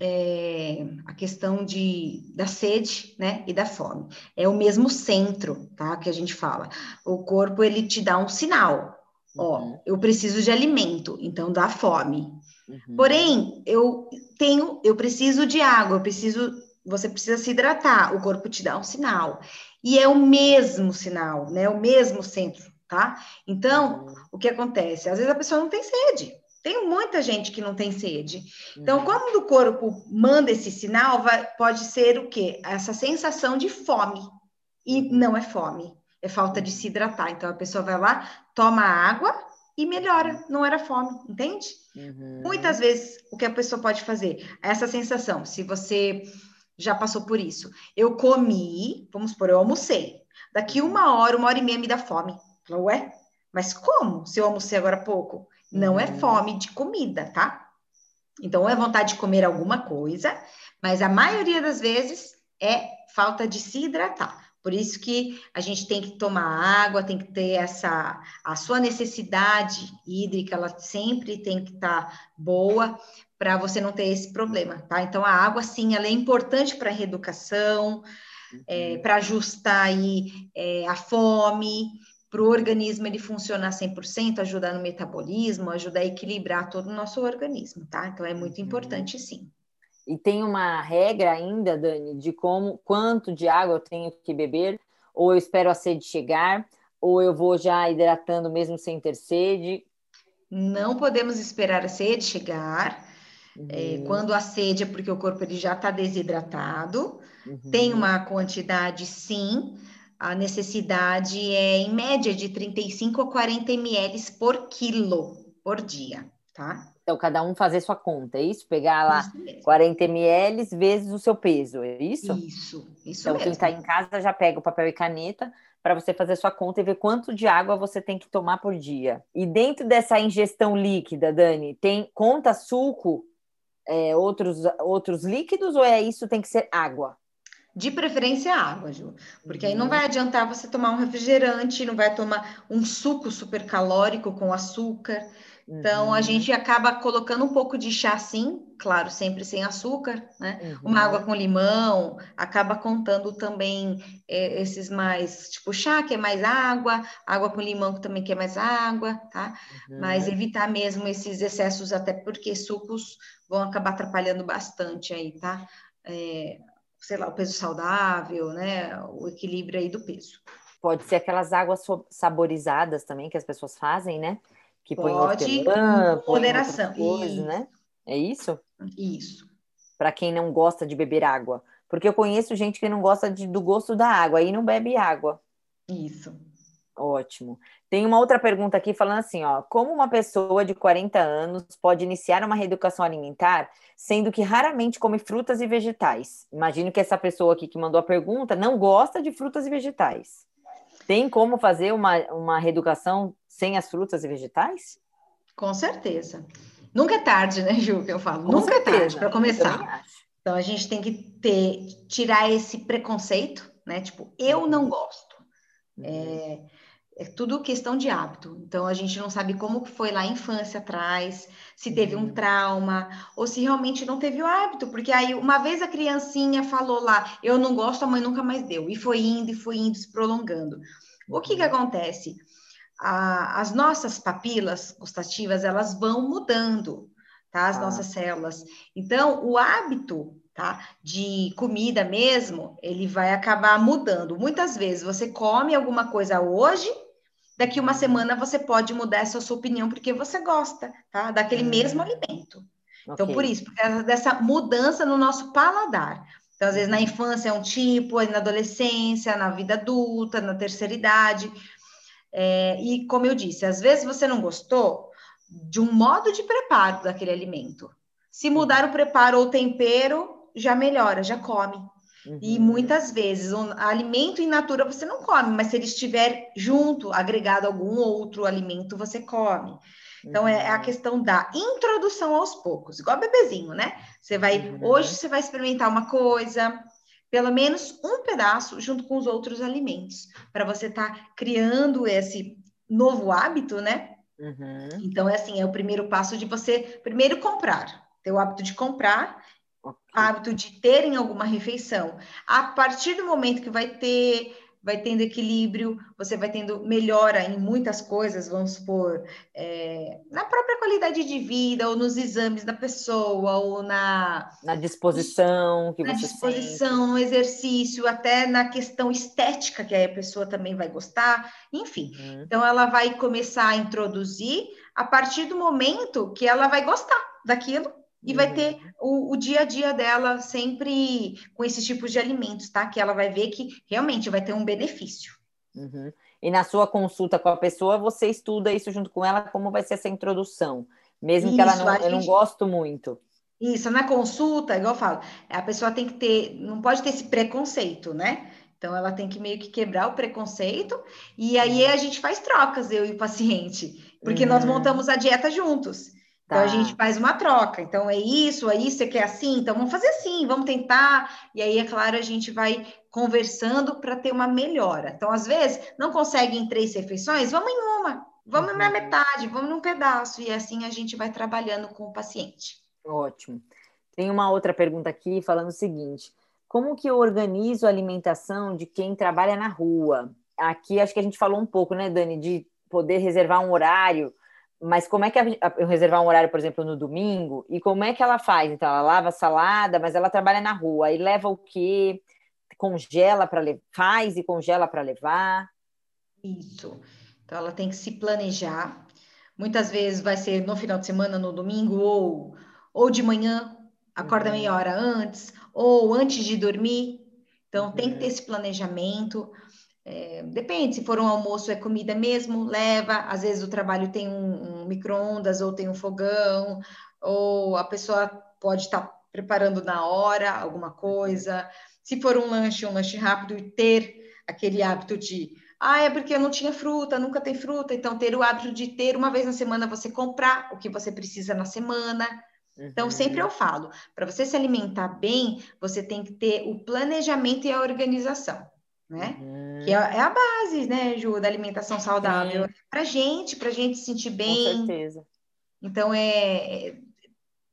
é, a questão de, da sede, né, e da fome. É o mesmo centro, tá, que a gente fala. O corpo, ele te dá um sinal. Ó, uhum. eu preciso de alimento, então dá fome. Uhum. Porém, eu tenho, eu preciso de água, eu preciso, você precisa se hidratar, o corpo te dá um sinal. E é o mesmo sinal, né, o mesmo centro, tá? Então, uhum. o que acontece? Às vezes a pessoa não tem sede, tem muita gente que não tem sede. Então, uhum. quando o corpo manda esse sinal, vai, pode ser o quê? Essa sensação de fome. E não é fome, é falta de se hidratar. Então, a pessoa vai lá, toma água e melhora. Não era fome, entende? Uhum. Muitas vezes, o que a pessoa pode fazer? Essa sensação, se você já passou por isso. Eu comi, vamos supor, eu almocei. Daqui uhum. uma hora, uma hora e meia me dá fome. Ué, mas como? Se eu almocei agora há pouco? Não é uhum. fome de comida, tá? Então, é vontade de comer alguma coisa, mas a maioria das vezes é falta de se hidratar. Por isso que a gente tem que tomar água, tem que ter essa a sua necessidade hídrica, ela sempre tem que estar tá boa para você não ter esse problema, tá? Então a água sim, ela é importante para a reeducação, é, uhum. para ajustar aí é, a fome, para o organismo ele funcionar 100%, ajudar no metabolismo, ajudar a equilibrar todo o nosso organismo, tá? Então é muito uhum. importante sim.
E tem uma regra ainda, Dani, de como quanto de água eu tenho que beber, ou eu espero a sede chegar, ou eu vou já hidratando mesmo sem ter sede.
Não podemos esperar a sede chegar. É, uhum. É, quando a sede é porque o corpo ele já está desidratado. Uhum. Tem uma quantidade, sim, a necessidade é em média de 35 a 40 ml por quilo por dia, tá?
Então, cada um fazer sua conta, é isso? Pegar lá 40 ml vezes o seu peso, é isso?
Isso, isso
Então,
mesmo.
quem está em casa já pega o papel e caneta para você fazer sua conta e ver quanto de água você tem que tomar por dia. E dentro dessa ingestão líquida, Dani, tem conta suco, é, outros, outros líquidos ou é isso tem que ser água?
De preferência água, Ju. Porque aí não uhum. vai adiantar você tomar um refrigerante, não vai tomar um suco super calórico com açúcar. Então, a uhum. gente acaba colocando um pouco de chá, sim, claro, sempre sem açúcar, né? Uhum. Uma água com limão, acaba contando também é, esses mais, tipo chá, que é mais água, água com limão, que também quer mais água, tá? Uhum. Mas evitar mesmo esses excessos, até porque sucos vão acabar atrapalhando bastante aí, tá? É, sei lá, o peso saudável, né? O equilíbrio aí do peso.
Pode ser aquelas águas saborizadas também que as pessoas fazem, né? Que
põe hortelã, moderação.
Coisas, né? É isso?
Isso.
Para quem não gosta de beber água. Porque eu conheço gente que não gosta de, do gosto da água e não bebe água.
Isso.
Ótimo. Tem uma outra pergunta aqui falando assim, ó, como uma pessoa de 40 anos pode iniciar uma reeducação alimentar, sendo que raramente come frutas e vegetais? Imagino que essa pessoa aqui que mandou a pergunta não gosta de frutas e vegetais. Tem como fazer uma, uma reeducação sem as frutas e vegetais?
Com certeza. Nunca é tarde, né, Ju, que eu falo. Com Nunca certeza. é tarde para começar. Então a gente tem que ter, tirar esse preconceito, né? Tipo, eu não uhum. gosto. Uhum. É, é tudo questão de hábito. Então a gente não sabe como foi lá a infância atrás, se teve um uhum. trauma ou se realmente não teve o hábito, porque aí uma vez a criancinha falou lá, eu não gosto, a mãe nunca mais deu, e foi indo e foi indo se prolongando. O que que uhum. acontece? A, as nossas papilas gustativas elas vão mudando, tá? As ah. nossas células. Então o hábito tá? De comida mesmo, ele vai acabar mudando. Muitas vezes você come alguma coisa hoje daqui uma semana você pode mudar essa sua opinião porque você gosta, tá? Daquele uhum. mesmo alimento. Então, okay. por isso, por causa dessa mudança no nosso paladar. Então, às vezes, na infância é um tipo, na adolescência, na vida adulta, na terceira idade. É, e, como eu disse, às vezes você não gostou de um modo de preparo daquele alimento. Se mudar o preparo ou tempero, já melhora, já come. Uhum. E muitas vezes, um alimento in natura você não come, mas se ele estiver junto, agregado a algum outro alimento, você come. Então, uhum. é a uhum. questão da introdução aos poucos, igual bebezinho, né? Você vai, uhum. hoje você vai experimentar uma coisa, pelo menos um pedaço, junto com os outros alimentos, para você estar tá criando esse novo hábito, né? Uhum. Então, é assim, é o primeiro passo de você primeiro comprar, ter o hábito de comprar. Hábito de terem alguma refeição. A partir do momento que vai ter vai tendo equilíbrio, você vai tendo melhora em muitas coisas, vamos supor, é, na própria qualidade de vida, ou nos exames da pessoa, ou na...
Na disposição que
na
você
disposição,
sente.
no exercício, até na questão estética, que aí a pessoa também vai gostar, enfim. Uhum. Então, ela vai começar a introduzir a partir do momento que ela vai gostar daquilo e vai ter uhum. o, o, dia a dia dela sempre com esses tipos de alimentos, tá? Que ela vai ver que realmente vai ter um benefício.
Uhum. E na sua consulta com a pessoa, você estuda isso junto com ela, como vai ser essa introdução, mesmo isso, que ela não, gente... eu não gosto muito.
Isso, na consulta, igual eu falo, a pessoa tem que ter, não pode ter esse preconceito, né? Então ela tem que meio que quebrar o preconceito e aí uhum. a gente faz trocas, eu e o paciente, porque uhum. nós montamos a dieta juntos. Tá. Então a gente faz uma troca. Então é isso, é isso, você quer assim? Então vamos fazer assim, vamos tentar. E aí, é claro, a gente vai conversando para ter uma melhora. Então, às vezes, não consegue em três refeições, vamos em uma, vamos uhum. na metade, vamos num pedaço. E assim a gente vai trabalhando com o paciente.
Ótimo. Tem uma outra pergunta aqui falando o seguinte: como que eu organizo a alimentação de quem trabalha na rua? Aqui acho que a gente falou um pouco, né, Dani, de poder reservar um horário mas como é que eu reservar um horário, por exemplo, no domingo? E como é que ela faz? Então, ela lava a salada, mas ela trabalha na rua. E leva o quê? Congela para levar, faz e congela para levar.
Isso. Então, ela tem que se planejar. Muitas vezes vai ser no final de semana, no domingo, ou, ou de manhã, acorda uhum. meia hora antes, ou antes de dormir. Então, uhum. tem que ter uhum. esse planejamento. É, depende, se for um almoço é comida mesmo, leva. Às vezes o trabalho tem um, um micro-ondas ou tem um fogão, ou a pessoa pode estar tá preparando na hora alguma coisa. Se for um lanche, um lanche rápido e ter aquele hábito de ah, é porque eu não tinha fruta, nunca tem fruta. Então, ter o hábito de ter uma vez na semana você comprar o que você precisa na semana. Então, uhum. sempre eu falo, para você se alimentar bem, você tem que ter o planejamento e a organização né? Uhum. Que é, é, a base, né, Ju, da alimentação saudável. Para gente, para gente se sentir bem.
Com certeza.
Então, é,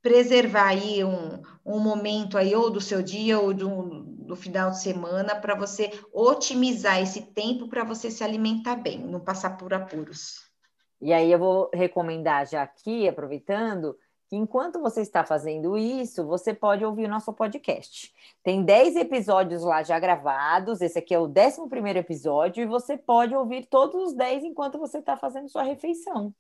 preservar aí um, um momento aí, ou do seu dia, ou do, do final de semana, para você otimizar esse tempo para você se alimentar bem, não passar por apuros.
E aí eu vou recomendar já aqui, aproveitando, enquanto você está fazendo isso, você pode ouvir o nosso podcast. Tem 10 episódios lá já gravados, esse aqui é o 11 episódio, e você pode ouvir todos os 10 enquanto você está fazendo sua refeição,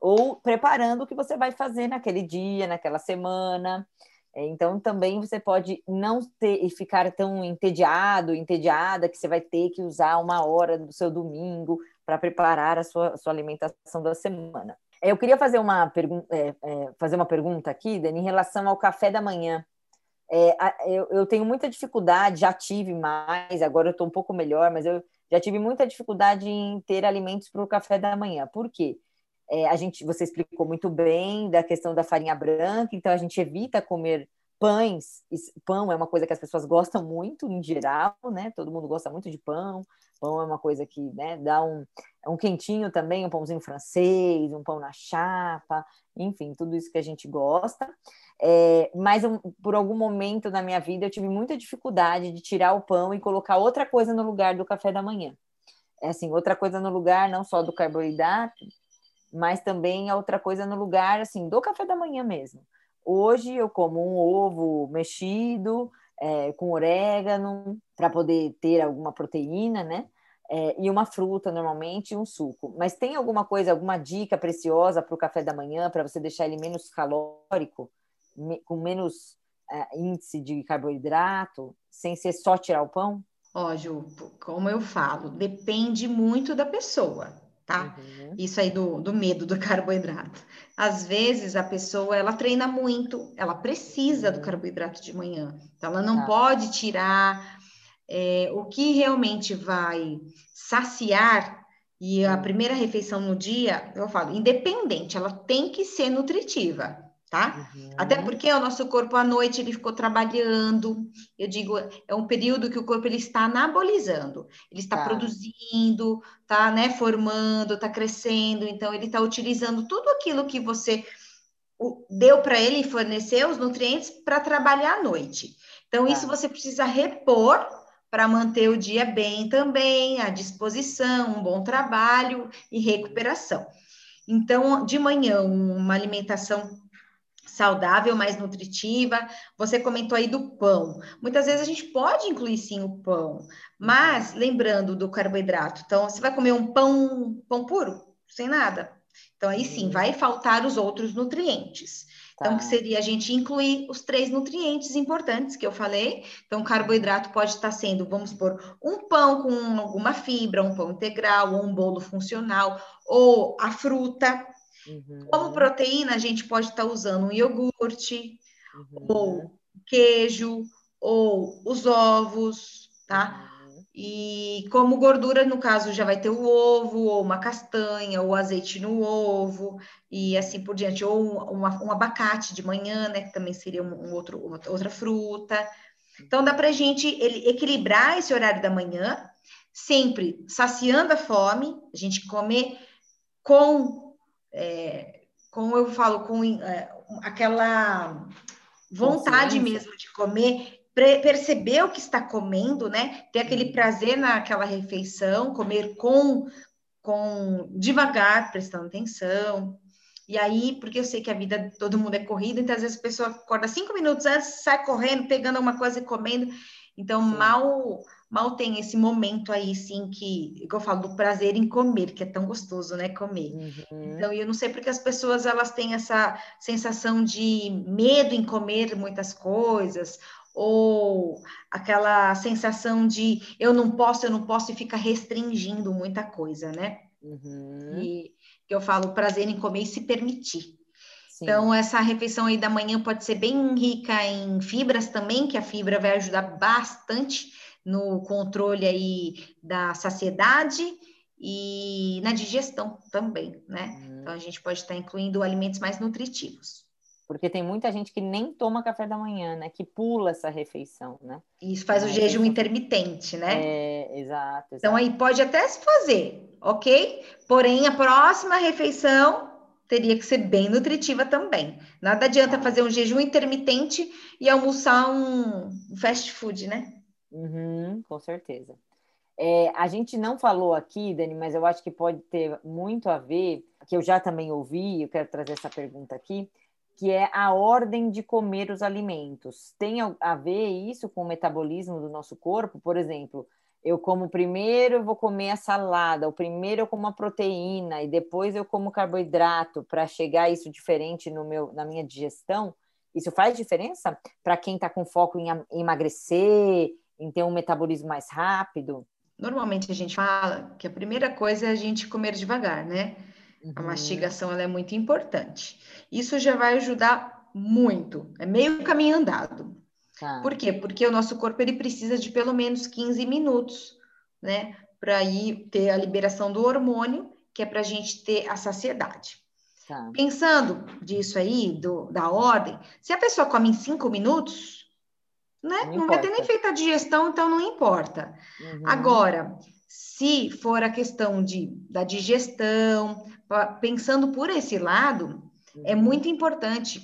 ou preparando o que você vai fazer naquele dia, naquela semana. É, então, também você pode não ter ficar tão entediado, entediada, que você vai ter que usar uma hora do seu domingo para preparar a sua, sua alimentação da semana. Eu queria fazer uma, é, é, fazer uma pergunta aqui, Dani, em relação ao café da manhã. É, eu, eu, tenho muita dificuldade, já tive mais, agora eu estou um pouco melhor, mas eu já tive muita dificuldade em ter alimentos para o café da manhã. Por quê? É, a gente, você explicou muito bem da questão da farinha branca, então a gente evita comer pães. Pão é uma coisa que as pessoas gostam muito em geral, né? Todo mundo gosta muito de pão. Pão é uma coisa que né, dá um, um quentinho também, um pãozinho francês, um pão na chapa, enfim, tudo isso que a gente gosta. É, mas por algum momento na minha vida eu tive muita dificuldade de tirar o pão e colocar outra coisa no lugar do café da manhã. É assim, outra coisa no lugar não só do carboidrato, mas também outra coisa no lugar assim do café da manhã mesmo. Hoje eu como um ovo mexido, é, com orégano, para poder ter alguma proteína, né? É, e uma fruta normalmente e um suco. Mas tem alguma coisa, alguma dica preciosa para o café da manhã, para você deixar ele menos calórico, me, com menos é, índice de carboidrato, sem ser só tirar o pão?
Ó, Ju, como eu falo, depende muito da pessoa tá? Uhum. Isso aí do, do medo do *laughs* carboidrato. Às vezes a pessoa ela treina muito, ela precisa do uhum. carboidrato de manhã, então ela não tá. pode tirar é, o que realmente vai saciar. E a primeira refeição no dia, eu falo, independente, ela tem que ser nutritiva tá? Uhum. Até porque o nosso corpo à noite ele ficou trabalhando. Eu digo, é um período que o corpo ele está anabolizando, ele está tá. produzindo, tá, né, formando, está crescendo, então ele está utilizando tudo aquilo que você deu para ele fornecer os nutrientes para trabalhar à noite. Então, tá. isso você precisa repor para manter o dia bem também, à disposição, um bom trabalho e recuperação. Então, de manhã, uma alimentação saudável, mais nutritiva. Você comentou aí do pão. Muitas vezes a gente pode incluir sim o pão, mas lembrando do carboidrato. Então, você vai comer um pão, pão puro, sem nada. Então, aí sim, uhum. vai faltar os outros nutrientes. Então, que tá. seria a gente incluir os três nutrientes importantes que eu falei. Então, carboidrato pode estar sendo, vamos supor, um pão com alguma fibra, um pão integral, ou um bolo funcional, ou a fruta. Uhum. Como proteína, a gente pode estar usando um iogurte, uhum. ou queijo, ou os ovos, tá? E como gordura, no caso, já vai ter o ovo, ou uma castanha, ou azeite no ovo, e assim por diante, ou um, um abacate de manhã, né? Que também seria um, um outro, outra fruta. Então, dá para a gente equilibrar esse horário da manhã, sempre saciando a fome, a gente comer com, é, com eu falo, com é, aquela vontade mesmo de comer perceber o que está comendo, né? Ter aquele prazer naquela refeição, comer com, com devagar, prestando atenção. E aí, porque eu sei que a vida de todo mundo é corrida, então às vezes a pessoa acorda cinco minutos antes, sai correndo, pegando alguma coisa e comendo. Então, sim. mal mal tem esse momento aí, sim, que, que eu falo do prazer em comer, que é tão gostoso, né, comer. Uhum. Então, eu não sei porque as pessoas, elas têm essa sensação de medo em comer muitas coisas, ou aquela sensação de eu não posso, eu não posso e fica restringindo muita coisa, né? Uhum. E que eu falo prazer em comer e se permitir. Sim. Então, essa refeição aí da manhã pode ser bem rica em fibras também, que a fibra vai ajudar bastante no controle aí da saciedade e na digestão também, né? Uhum. Então, a gente pode estar incluindo alimentos mais nutritivos.
Porque tem muita gente que nem toma café da manhã, né? Que pula essa refeição, né?
Isso faz o jejum intermitente, né?
É, exato, exato.
Então aí pode até se fazer, ok? Porém, a próxima refeição teria que ser bem nutritiva também. Nada adianta ah. fazer um jejum intermitente e almoçar um fast food, né?
Uhum, com certeza. É, a gente não falou aqui, Dani, mas eu acho que pode ter muito a ver, que eu já também ouvi, eu quero trazer essa pergunta aqui, que é a ordem de comer os alimentos. Tem a ver isso com o metabolismo do nosso corpo? Por exemplo, eu como primeiro, eu vou comer a salada, o primeiro eu como a proteína e depois eu como carboidrato para chegar isso diferente no meu, na minha digestão. Isso faz diferença para quem está com foco em emagrecer, em ter um metabolismo mais rápido?
Normalmente a gente fala que a primeira coisa é a gente comer devagar, né? Uhum. A mastigação ela é muito importante. Isso já vai ajudar muito. É meio caminho andado. Tá. Por quê? Porque o nosso corpo ele precisa de pelo menos 15 minutos, né? Para ir ter a liberação do hormônio, que é para a gente ter a saciedade. Tá. Pensando disso aí, do, da ordem, se a pessoa come em cinco minutos, né? Não, não vai ter nem feito a digestão, então não importa. Uhum. Agora, se for a questão de, da digestão, pensando por esse lado, é uhum. muito importante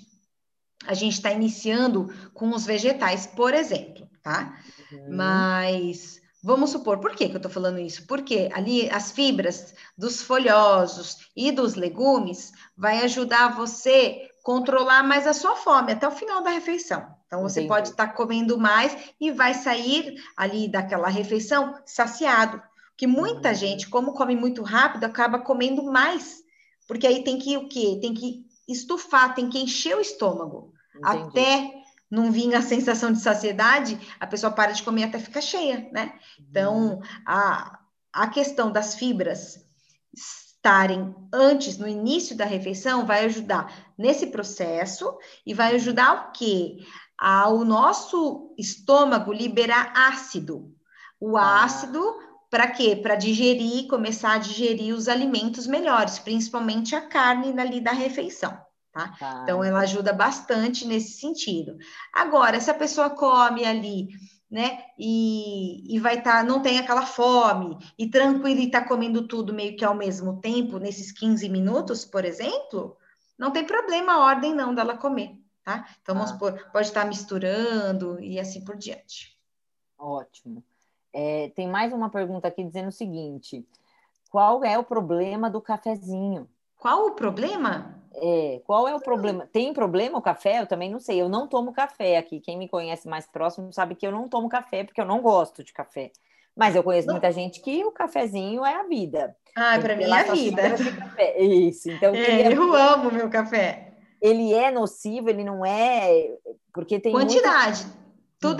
a gente estar tá iniciando com os vegetais, por exemplo, tá? Uhum. Mas vamos supor, por que, que eu estou falando isso? Porque ali as fibras dos folhosos e dos legumes vai ajudar você controlar mais a sua fome até o final da refeição. Então você Entendi. pode estar tá comendo mais e vai sair ali daquela refeição saciado. Que muita uhum. gente, como come muito rápido, acaba comendo mais. Porque aí tem que o quê? Tem que estufar, tem que encher o estômago. Entendi. Até não vir a sensação de saciedade, a pessoa para de comer até ficar cheia, né? Então, uhum. a, a questão das fibras estarem antes, no início da refeição, vai ajudar nesse processo e vai ajudar o quê? Ao nosso estômago liberar ácido. O ah. ácido para quê? Para digerir, começar a digerir os alimentos melhores, principalmente a carne ali da refeição. Tá? tá? Então, ela ajuda bastante nesse sentido. Agora, se a pessoa come ali, né, e, e vai estar, tá, não tem aquela fome, e tranquilo e está comendo tudo meio que ao mesmo tempo, nesses 15 minutos, por exemplo, não tem problema a ordem não dela comer, tá? Então, vamos ah. supor, pode estar misturando e assim por diante.
Ótimo. É, tem mais uma pergunta aqui dizendo o seguinte: qual é o problema do cafezinho?
Qual o problema?
É, qual é o problema? Tem problema o café? Eu também não sei. Eu não tomo café aqui. Quem me conhece mais próximo sabe que eu não tomo café porque eu não gosto de café. Mas eu conheço não. muita gente que o cafezinho é a vida.
Ah, para mim é a vida.
Isso. Então,
é, eu amo meu café.
Ele é nocivo, ele não é. Porque tem.
Quantidade. Muito...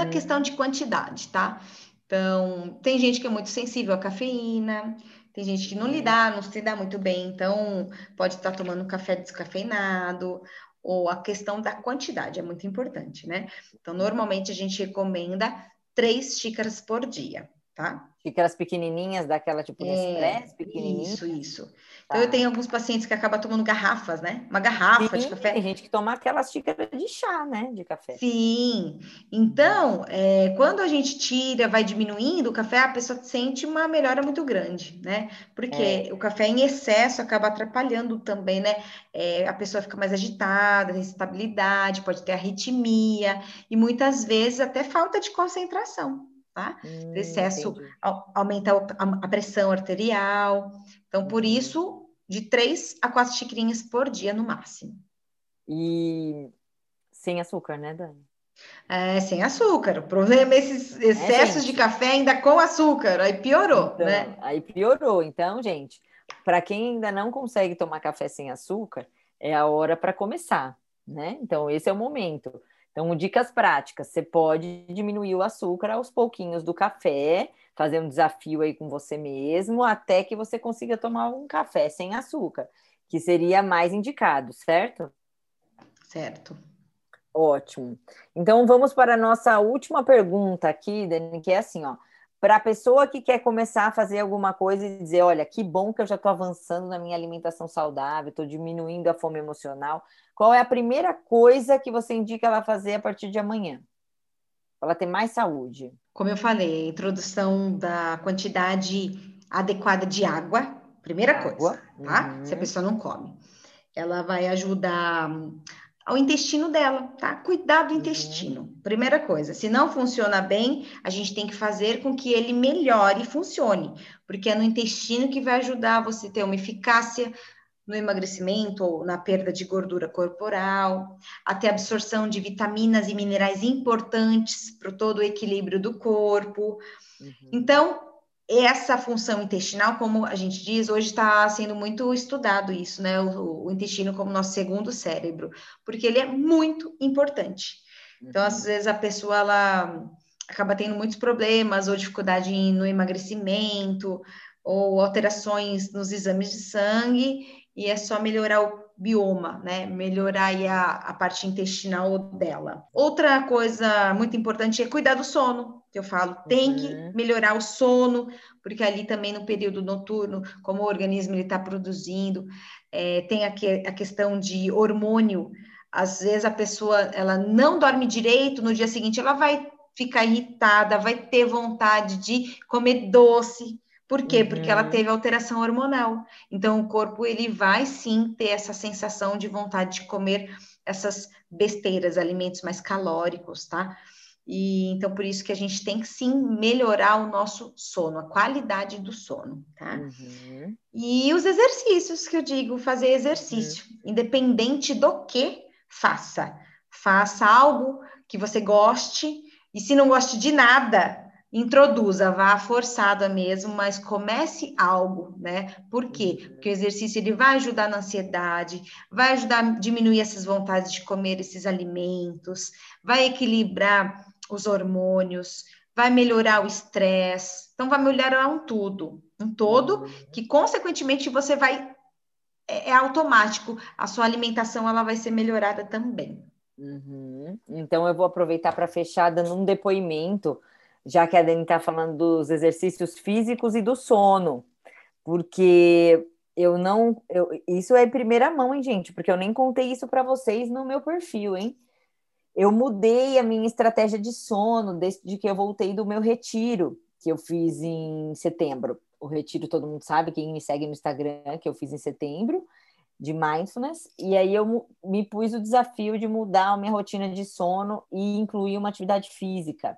É uhum. é questão de quantidade, tá? Então, tem gente que é muito sensível à cafeína, tem gente que não lhe dá, não se dá muito bem, então pode estar tomando café descafeinado, ou a questão da quantidade é muito importante, né? Então, normalmente a gente recomenda três xícaras por dia, tá?
Xícaras pequenininhas, daquela tipo Nespresso, é, pequenininha?
Isso, isso. Então, eu tenho alguns pacientes que acabam tomando garrafas, né? Uma garrafa
Sim,
de café.
Tem gente que toma aquelas xícaras de chá, né? De café.
Sim. Então, é, quando a gente tira, vai diminuindo o café, a pessoa sente uma melhora muito grande, né? Porque é. o café em excesso acaba atrapalhando também, né? É, a pessoa fica mais agitada, tem instabilidade, pode ter arritmia e muitas vezes até falta de concentração. Tá? Hum, excesso aumenta a pressão arterial, então, por isso, de três a quatro xicrinhas por dia no máximo.
E sem açúcar, né, Dani?
É, sem açúcar. O problema é esses é, excessos é, de café ainda com açúcar. Aí piorou,
então,
né?
Aí piorou. Então, gente, para quem ainda não consegue tomar café sem açúcar, é a hora para começar, né? Então, esse é o momento. Então, dicas práticas: você pode diminuir o açúcar aos pouquinhos do café fazer um desafio aí com você mesmo, até que você consiga tomar um café sem açúcar, que seria mais indicado, certo?
Certo.
Ótimo. Então vamos para a nossa última pergunta aqui, Dani, que é assim, ó. Para a pessoa que quer começar a fazer alguma coisa e dizer, olha, que bom que eu já estou avançando na minha alimentação saudável, estou diminuindo a fome emocional. Qual é a primeira coisa que você indica ela fazer a partir de amanhã? Para ela ter mais saúde.
Como eu falei, a introdução da quantidade adequada de água, primeira água. coisa, tá? Uhum. Se a pessoa não come. Ela vai ajudar ao intestino dela, tá? Cuidar do uhum. intestino. Primeira coisa, se não funciona bem, a gente tem que fazer com que ele melhore e funcione, porque é no intestino que vai ajudar você ter uma eficácia no emagrecimento ou na perda de gordura corporal, até absorção de vitaminas e minerais importantes para todo o equilíbrio do corpo. Uhum. Então, essa função intestinal, como a gente diz, hoje está sendo muito estudado isso, né? O, o, intestino como nosso segundo cérebro, porque ele é muito importante. Então, uhum. às vezes a pessoa ela acaba tendo muitos problemas ou dificuldade no emagrecimento ou alterações nos exames de sangue e é só melhorar o bioma, né? Melhorar a, a parte intestinal dela. Outra coisa muito importante é cuidar do sono, que eu falo, tem uhum. que melhorar o sono, porque ali também no período noturno, como o organismo está produzindo, é, tem a, que, a questão de hormônio. Às vezes a pessoa ela não dorme direito, no dia seguinte ela vai ficar irritada, vai ter vontade de comer doce, por quê? Uhum. Porque ela uhum. teve alteração hormonal. Então, o corpo ele vai sim ter essa sensação de vontade de comer essas besteiras, alimentos mais calóricos, tá? E então por isso que a gente tem que sim melhorar o nosso sono, a qualidade do sono, tá? Uhum. E os exercícios que eu digo, fazer exercício, uhum. independente do que faça. Faça algo que você goste, e se não goste de nada, introduza, vá forçada mesmo, mas comece algo, né? Por quê? Uhum. Porque o exercício ele vai ajudar na ansiedade, vai ajudar a diminuir essas vontades de comer esses alimentos, vai equilibrar os hormônios, vai melhorar o estresse, então vai melhorar um tudo, um todo uhum. que consequentemente você vai é, é automático, a sua alimentação ela vai ser melhorada também.
Uhum. Então eu vou aproveitar para fechar dando um depoimento já que a Dani está falando dos exercícios físicos e do sono, porque eu não. Eu, isso é primeira mão, hein, gente? Porque eu nem contei isso para vocês no meu perfil, hein? Eu mudei a minha estratégia de sono desde que eu voltei do meu retiro, que eu fiz em setembro. O retiro, todo mundo sabe, quem me segue no Instagram, que eu fiz em setembro. de mindfulness, e aí eu me pus o desafio de mudar a minha rotina de sono e incluir uma atividade física.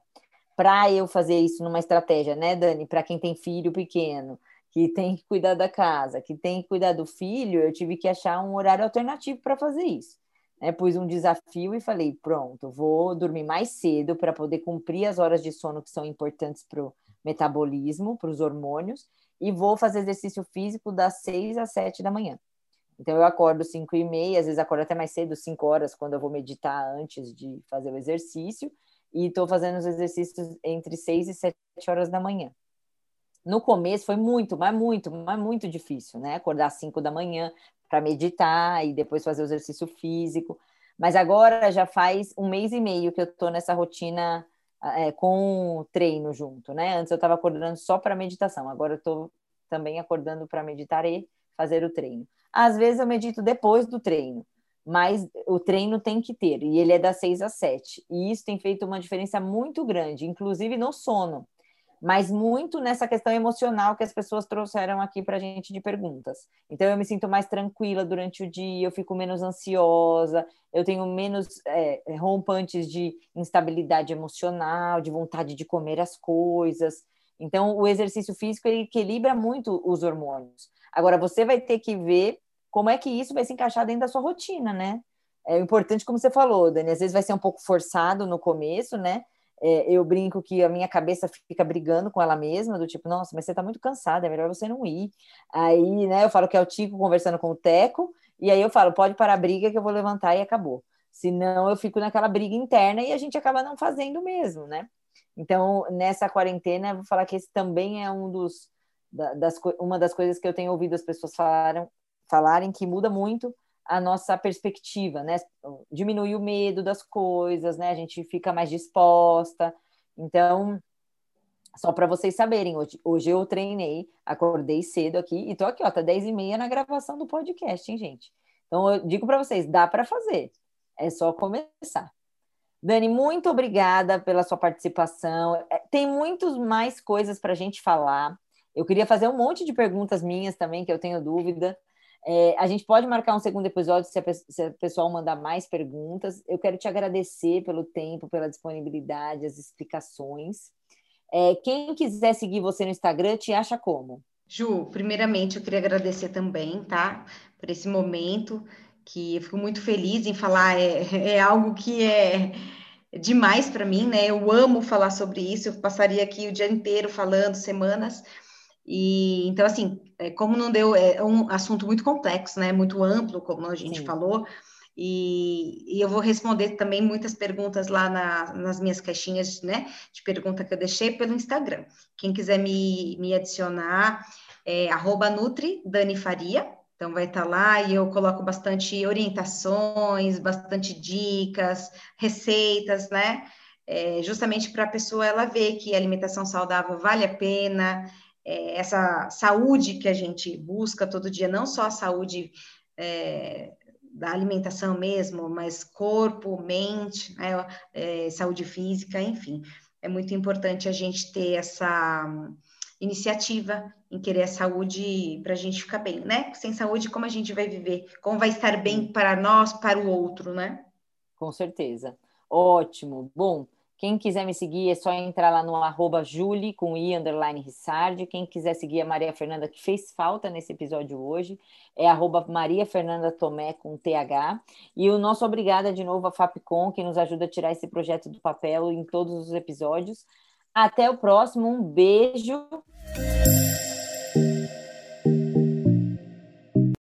Para eu fazer isso numa estratégia, né, Dani? Para quem tem filho pequeno, que tem que cuidar da casa, que tem que cuidar do filho, eu tive que achar um horário alternativo para fazer isso. Né? Pus um desafio e falei: pronto, vou dormir mais cedo para poder cumprir as horas de sono que são importantes para o metabolismo, para os hormônios, e vou fazer exercício físico das 6 às 7 da manhã. Então eu acordo 5 e meia, às vezes acordo até mais cedo, 5 horas, quando eu vou meditar antes de fazer o exercício, e estou fazendo os exercícios entre 6 e 7 horas da manhã. No começo foi muito, mas muito, mas muito difícil, né? Acordar às 5 da manhã para meditar e depois fazer o exercício físico. Mas agora já faz um mês e meio que eu estou nessa rotina é, com treino junto, né? Antes eu estava acordando só para meditação, agora eu estou também acordando para meditar e fazer o treino. Às vezes eu medito depois do treino, mas o treino tem que ter, e ele é das 6 às 7. E isso tem feito uma diferença muito grande, inclusive no sono, mas muito nessa questão emocional que as pessoas trouxeram aqui para a gente de perguntas. Então eu me sinto mais tranquila durante o dia, eu fico menos ansiosa, eu tenho menos é, rompantes de instabilidade emocional, de vontade de comer as coisas. Então o exercício físico ele equilibra muito os hormônios. Agora você vai ter que ver como é que isso vai se encaixar dentro da sua rotina, né? É importante, como você falou, Dani, às vezes vai ser um pouco forçado no começo, né? É, eu brinco que a minha cabeça fica brigando com ela mesma, do tipo, nossa, mas você tá muito cansada, é melhor você não ir. Aí, né, eu falo que é o Tico conversando com o Teco, e aí eu falo, pode parar a briga que eu vou levantar e acabou. Senão eu fico naquela briga interna e a gente acaba não fazendo mesmo, né? Então, nessa quarentena, eu vou falar que esse também é um dos, das, uma das coisas que eu tenho ouvido as pessoas falaram, falarem que muda muito a nossa perspectiva, né? Diminui o medo das coisas, né? A gente fica mais disposta. Então, só para vocês saberem, hoje, hoje eu treinei, acordei cedo aqui e tô aqui, ó, tá 10 e meia na gravação do podcast, hein, gente? Então, eu digo para vocês, dá para fazer, é só começar. Dani, muito obrigada pela sua participação. É, tem muitas mais coisas para a gente falar. Eu queria fazer um monte de perguntas minhas também, que eu tenho dúvida, é, a gente pode marcar um segundo episódio se, a, se o pessoal mandar mais perguntas. Eu quero te agradecer pelo tempo, pela disponibilidade, as explicações. É, quem quiser seguir você no Instagram, te acha como?
Ju, primeiramente eu queria agradecer também, tá? Por esse momento, que eu fico muito feliz em falar, é, é algo que é demais para mim, né? Eu amo falar sobre isso, eu passaria aqui o dia inteiro falando, semanas, e então, assim, é, como não deu, é um assunto muito complexo, né? Muito amplo, como a gente Sim. falou. E, e, eu vou responder também muitas perguntas lá na, nas minhas caixinhas, né? De pergunta que eu deixei pelo Instagram. Quem quiser me, me adicionar, é arroba Nutri Dani Faria. Então vai estar tá lá e eu coloco bastante orientações, bastante dicas, receitas, né? É, justamente para a pessoa ela ver que a alimentação saudável vale a pena, é, essa saúde que a gente busca todo dia, não só a saúde é, da alimentação mesmo, mas corpo, mente, né, é, saúde física, enfim. É muito importante a gente ter essa iniciativa em querer a saúde para a gente ficar bem, né? Sem saúde, como a gente vai viver? Como vai estar bem para nós, para o outro, né?
Com certeza. Ótimo. Bom, quem quiser me seguir é só entrar lá no arroba Julie com i underline Rissard. Quem quiser seguir a Maria Fernanda, que fez falta nesse episódio hoje, é arroba Maria Fernanda Tomé com TH. E o nosso obrigada de novo a Fapcom, que nos ajuda a tirar esse projeto do papel em todos os episódios. Até o próximo, um beijo.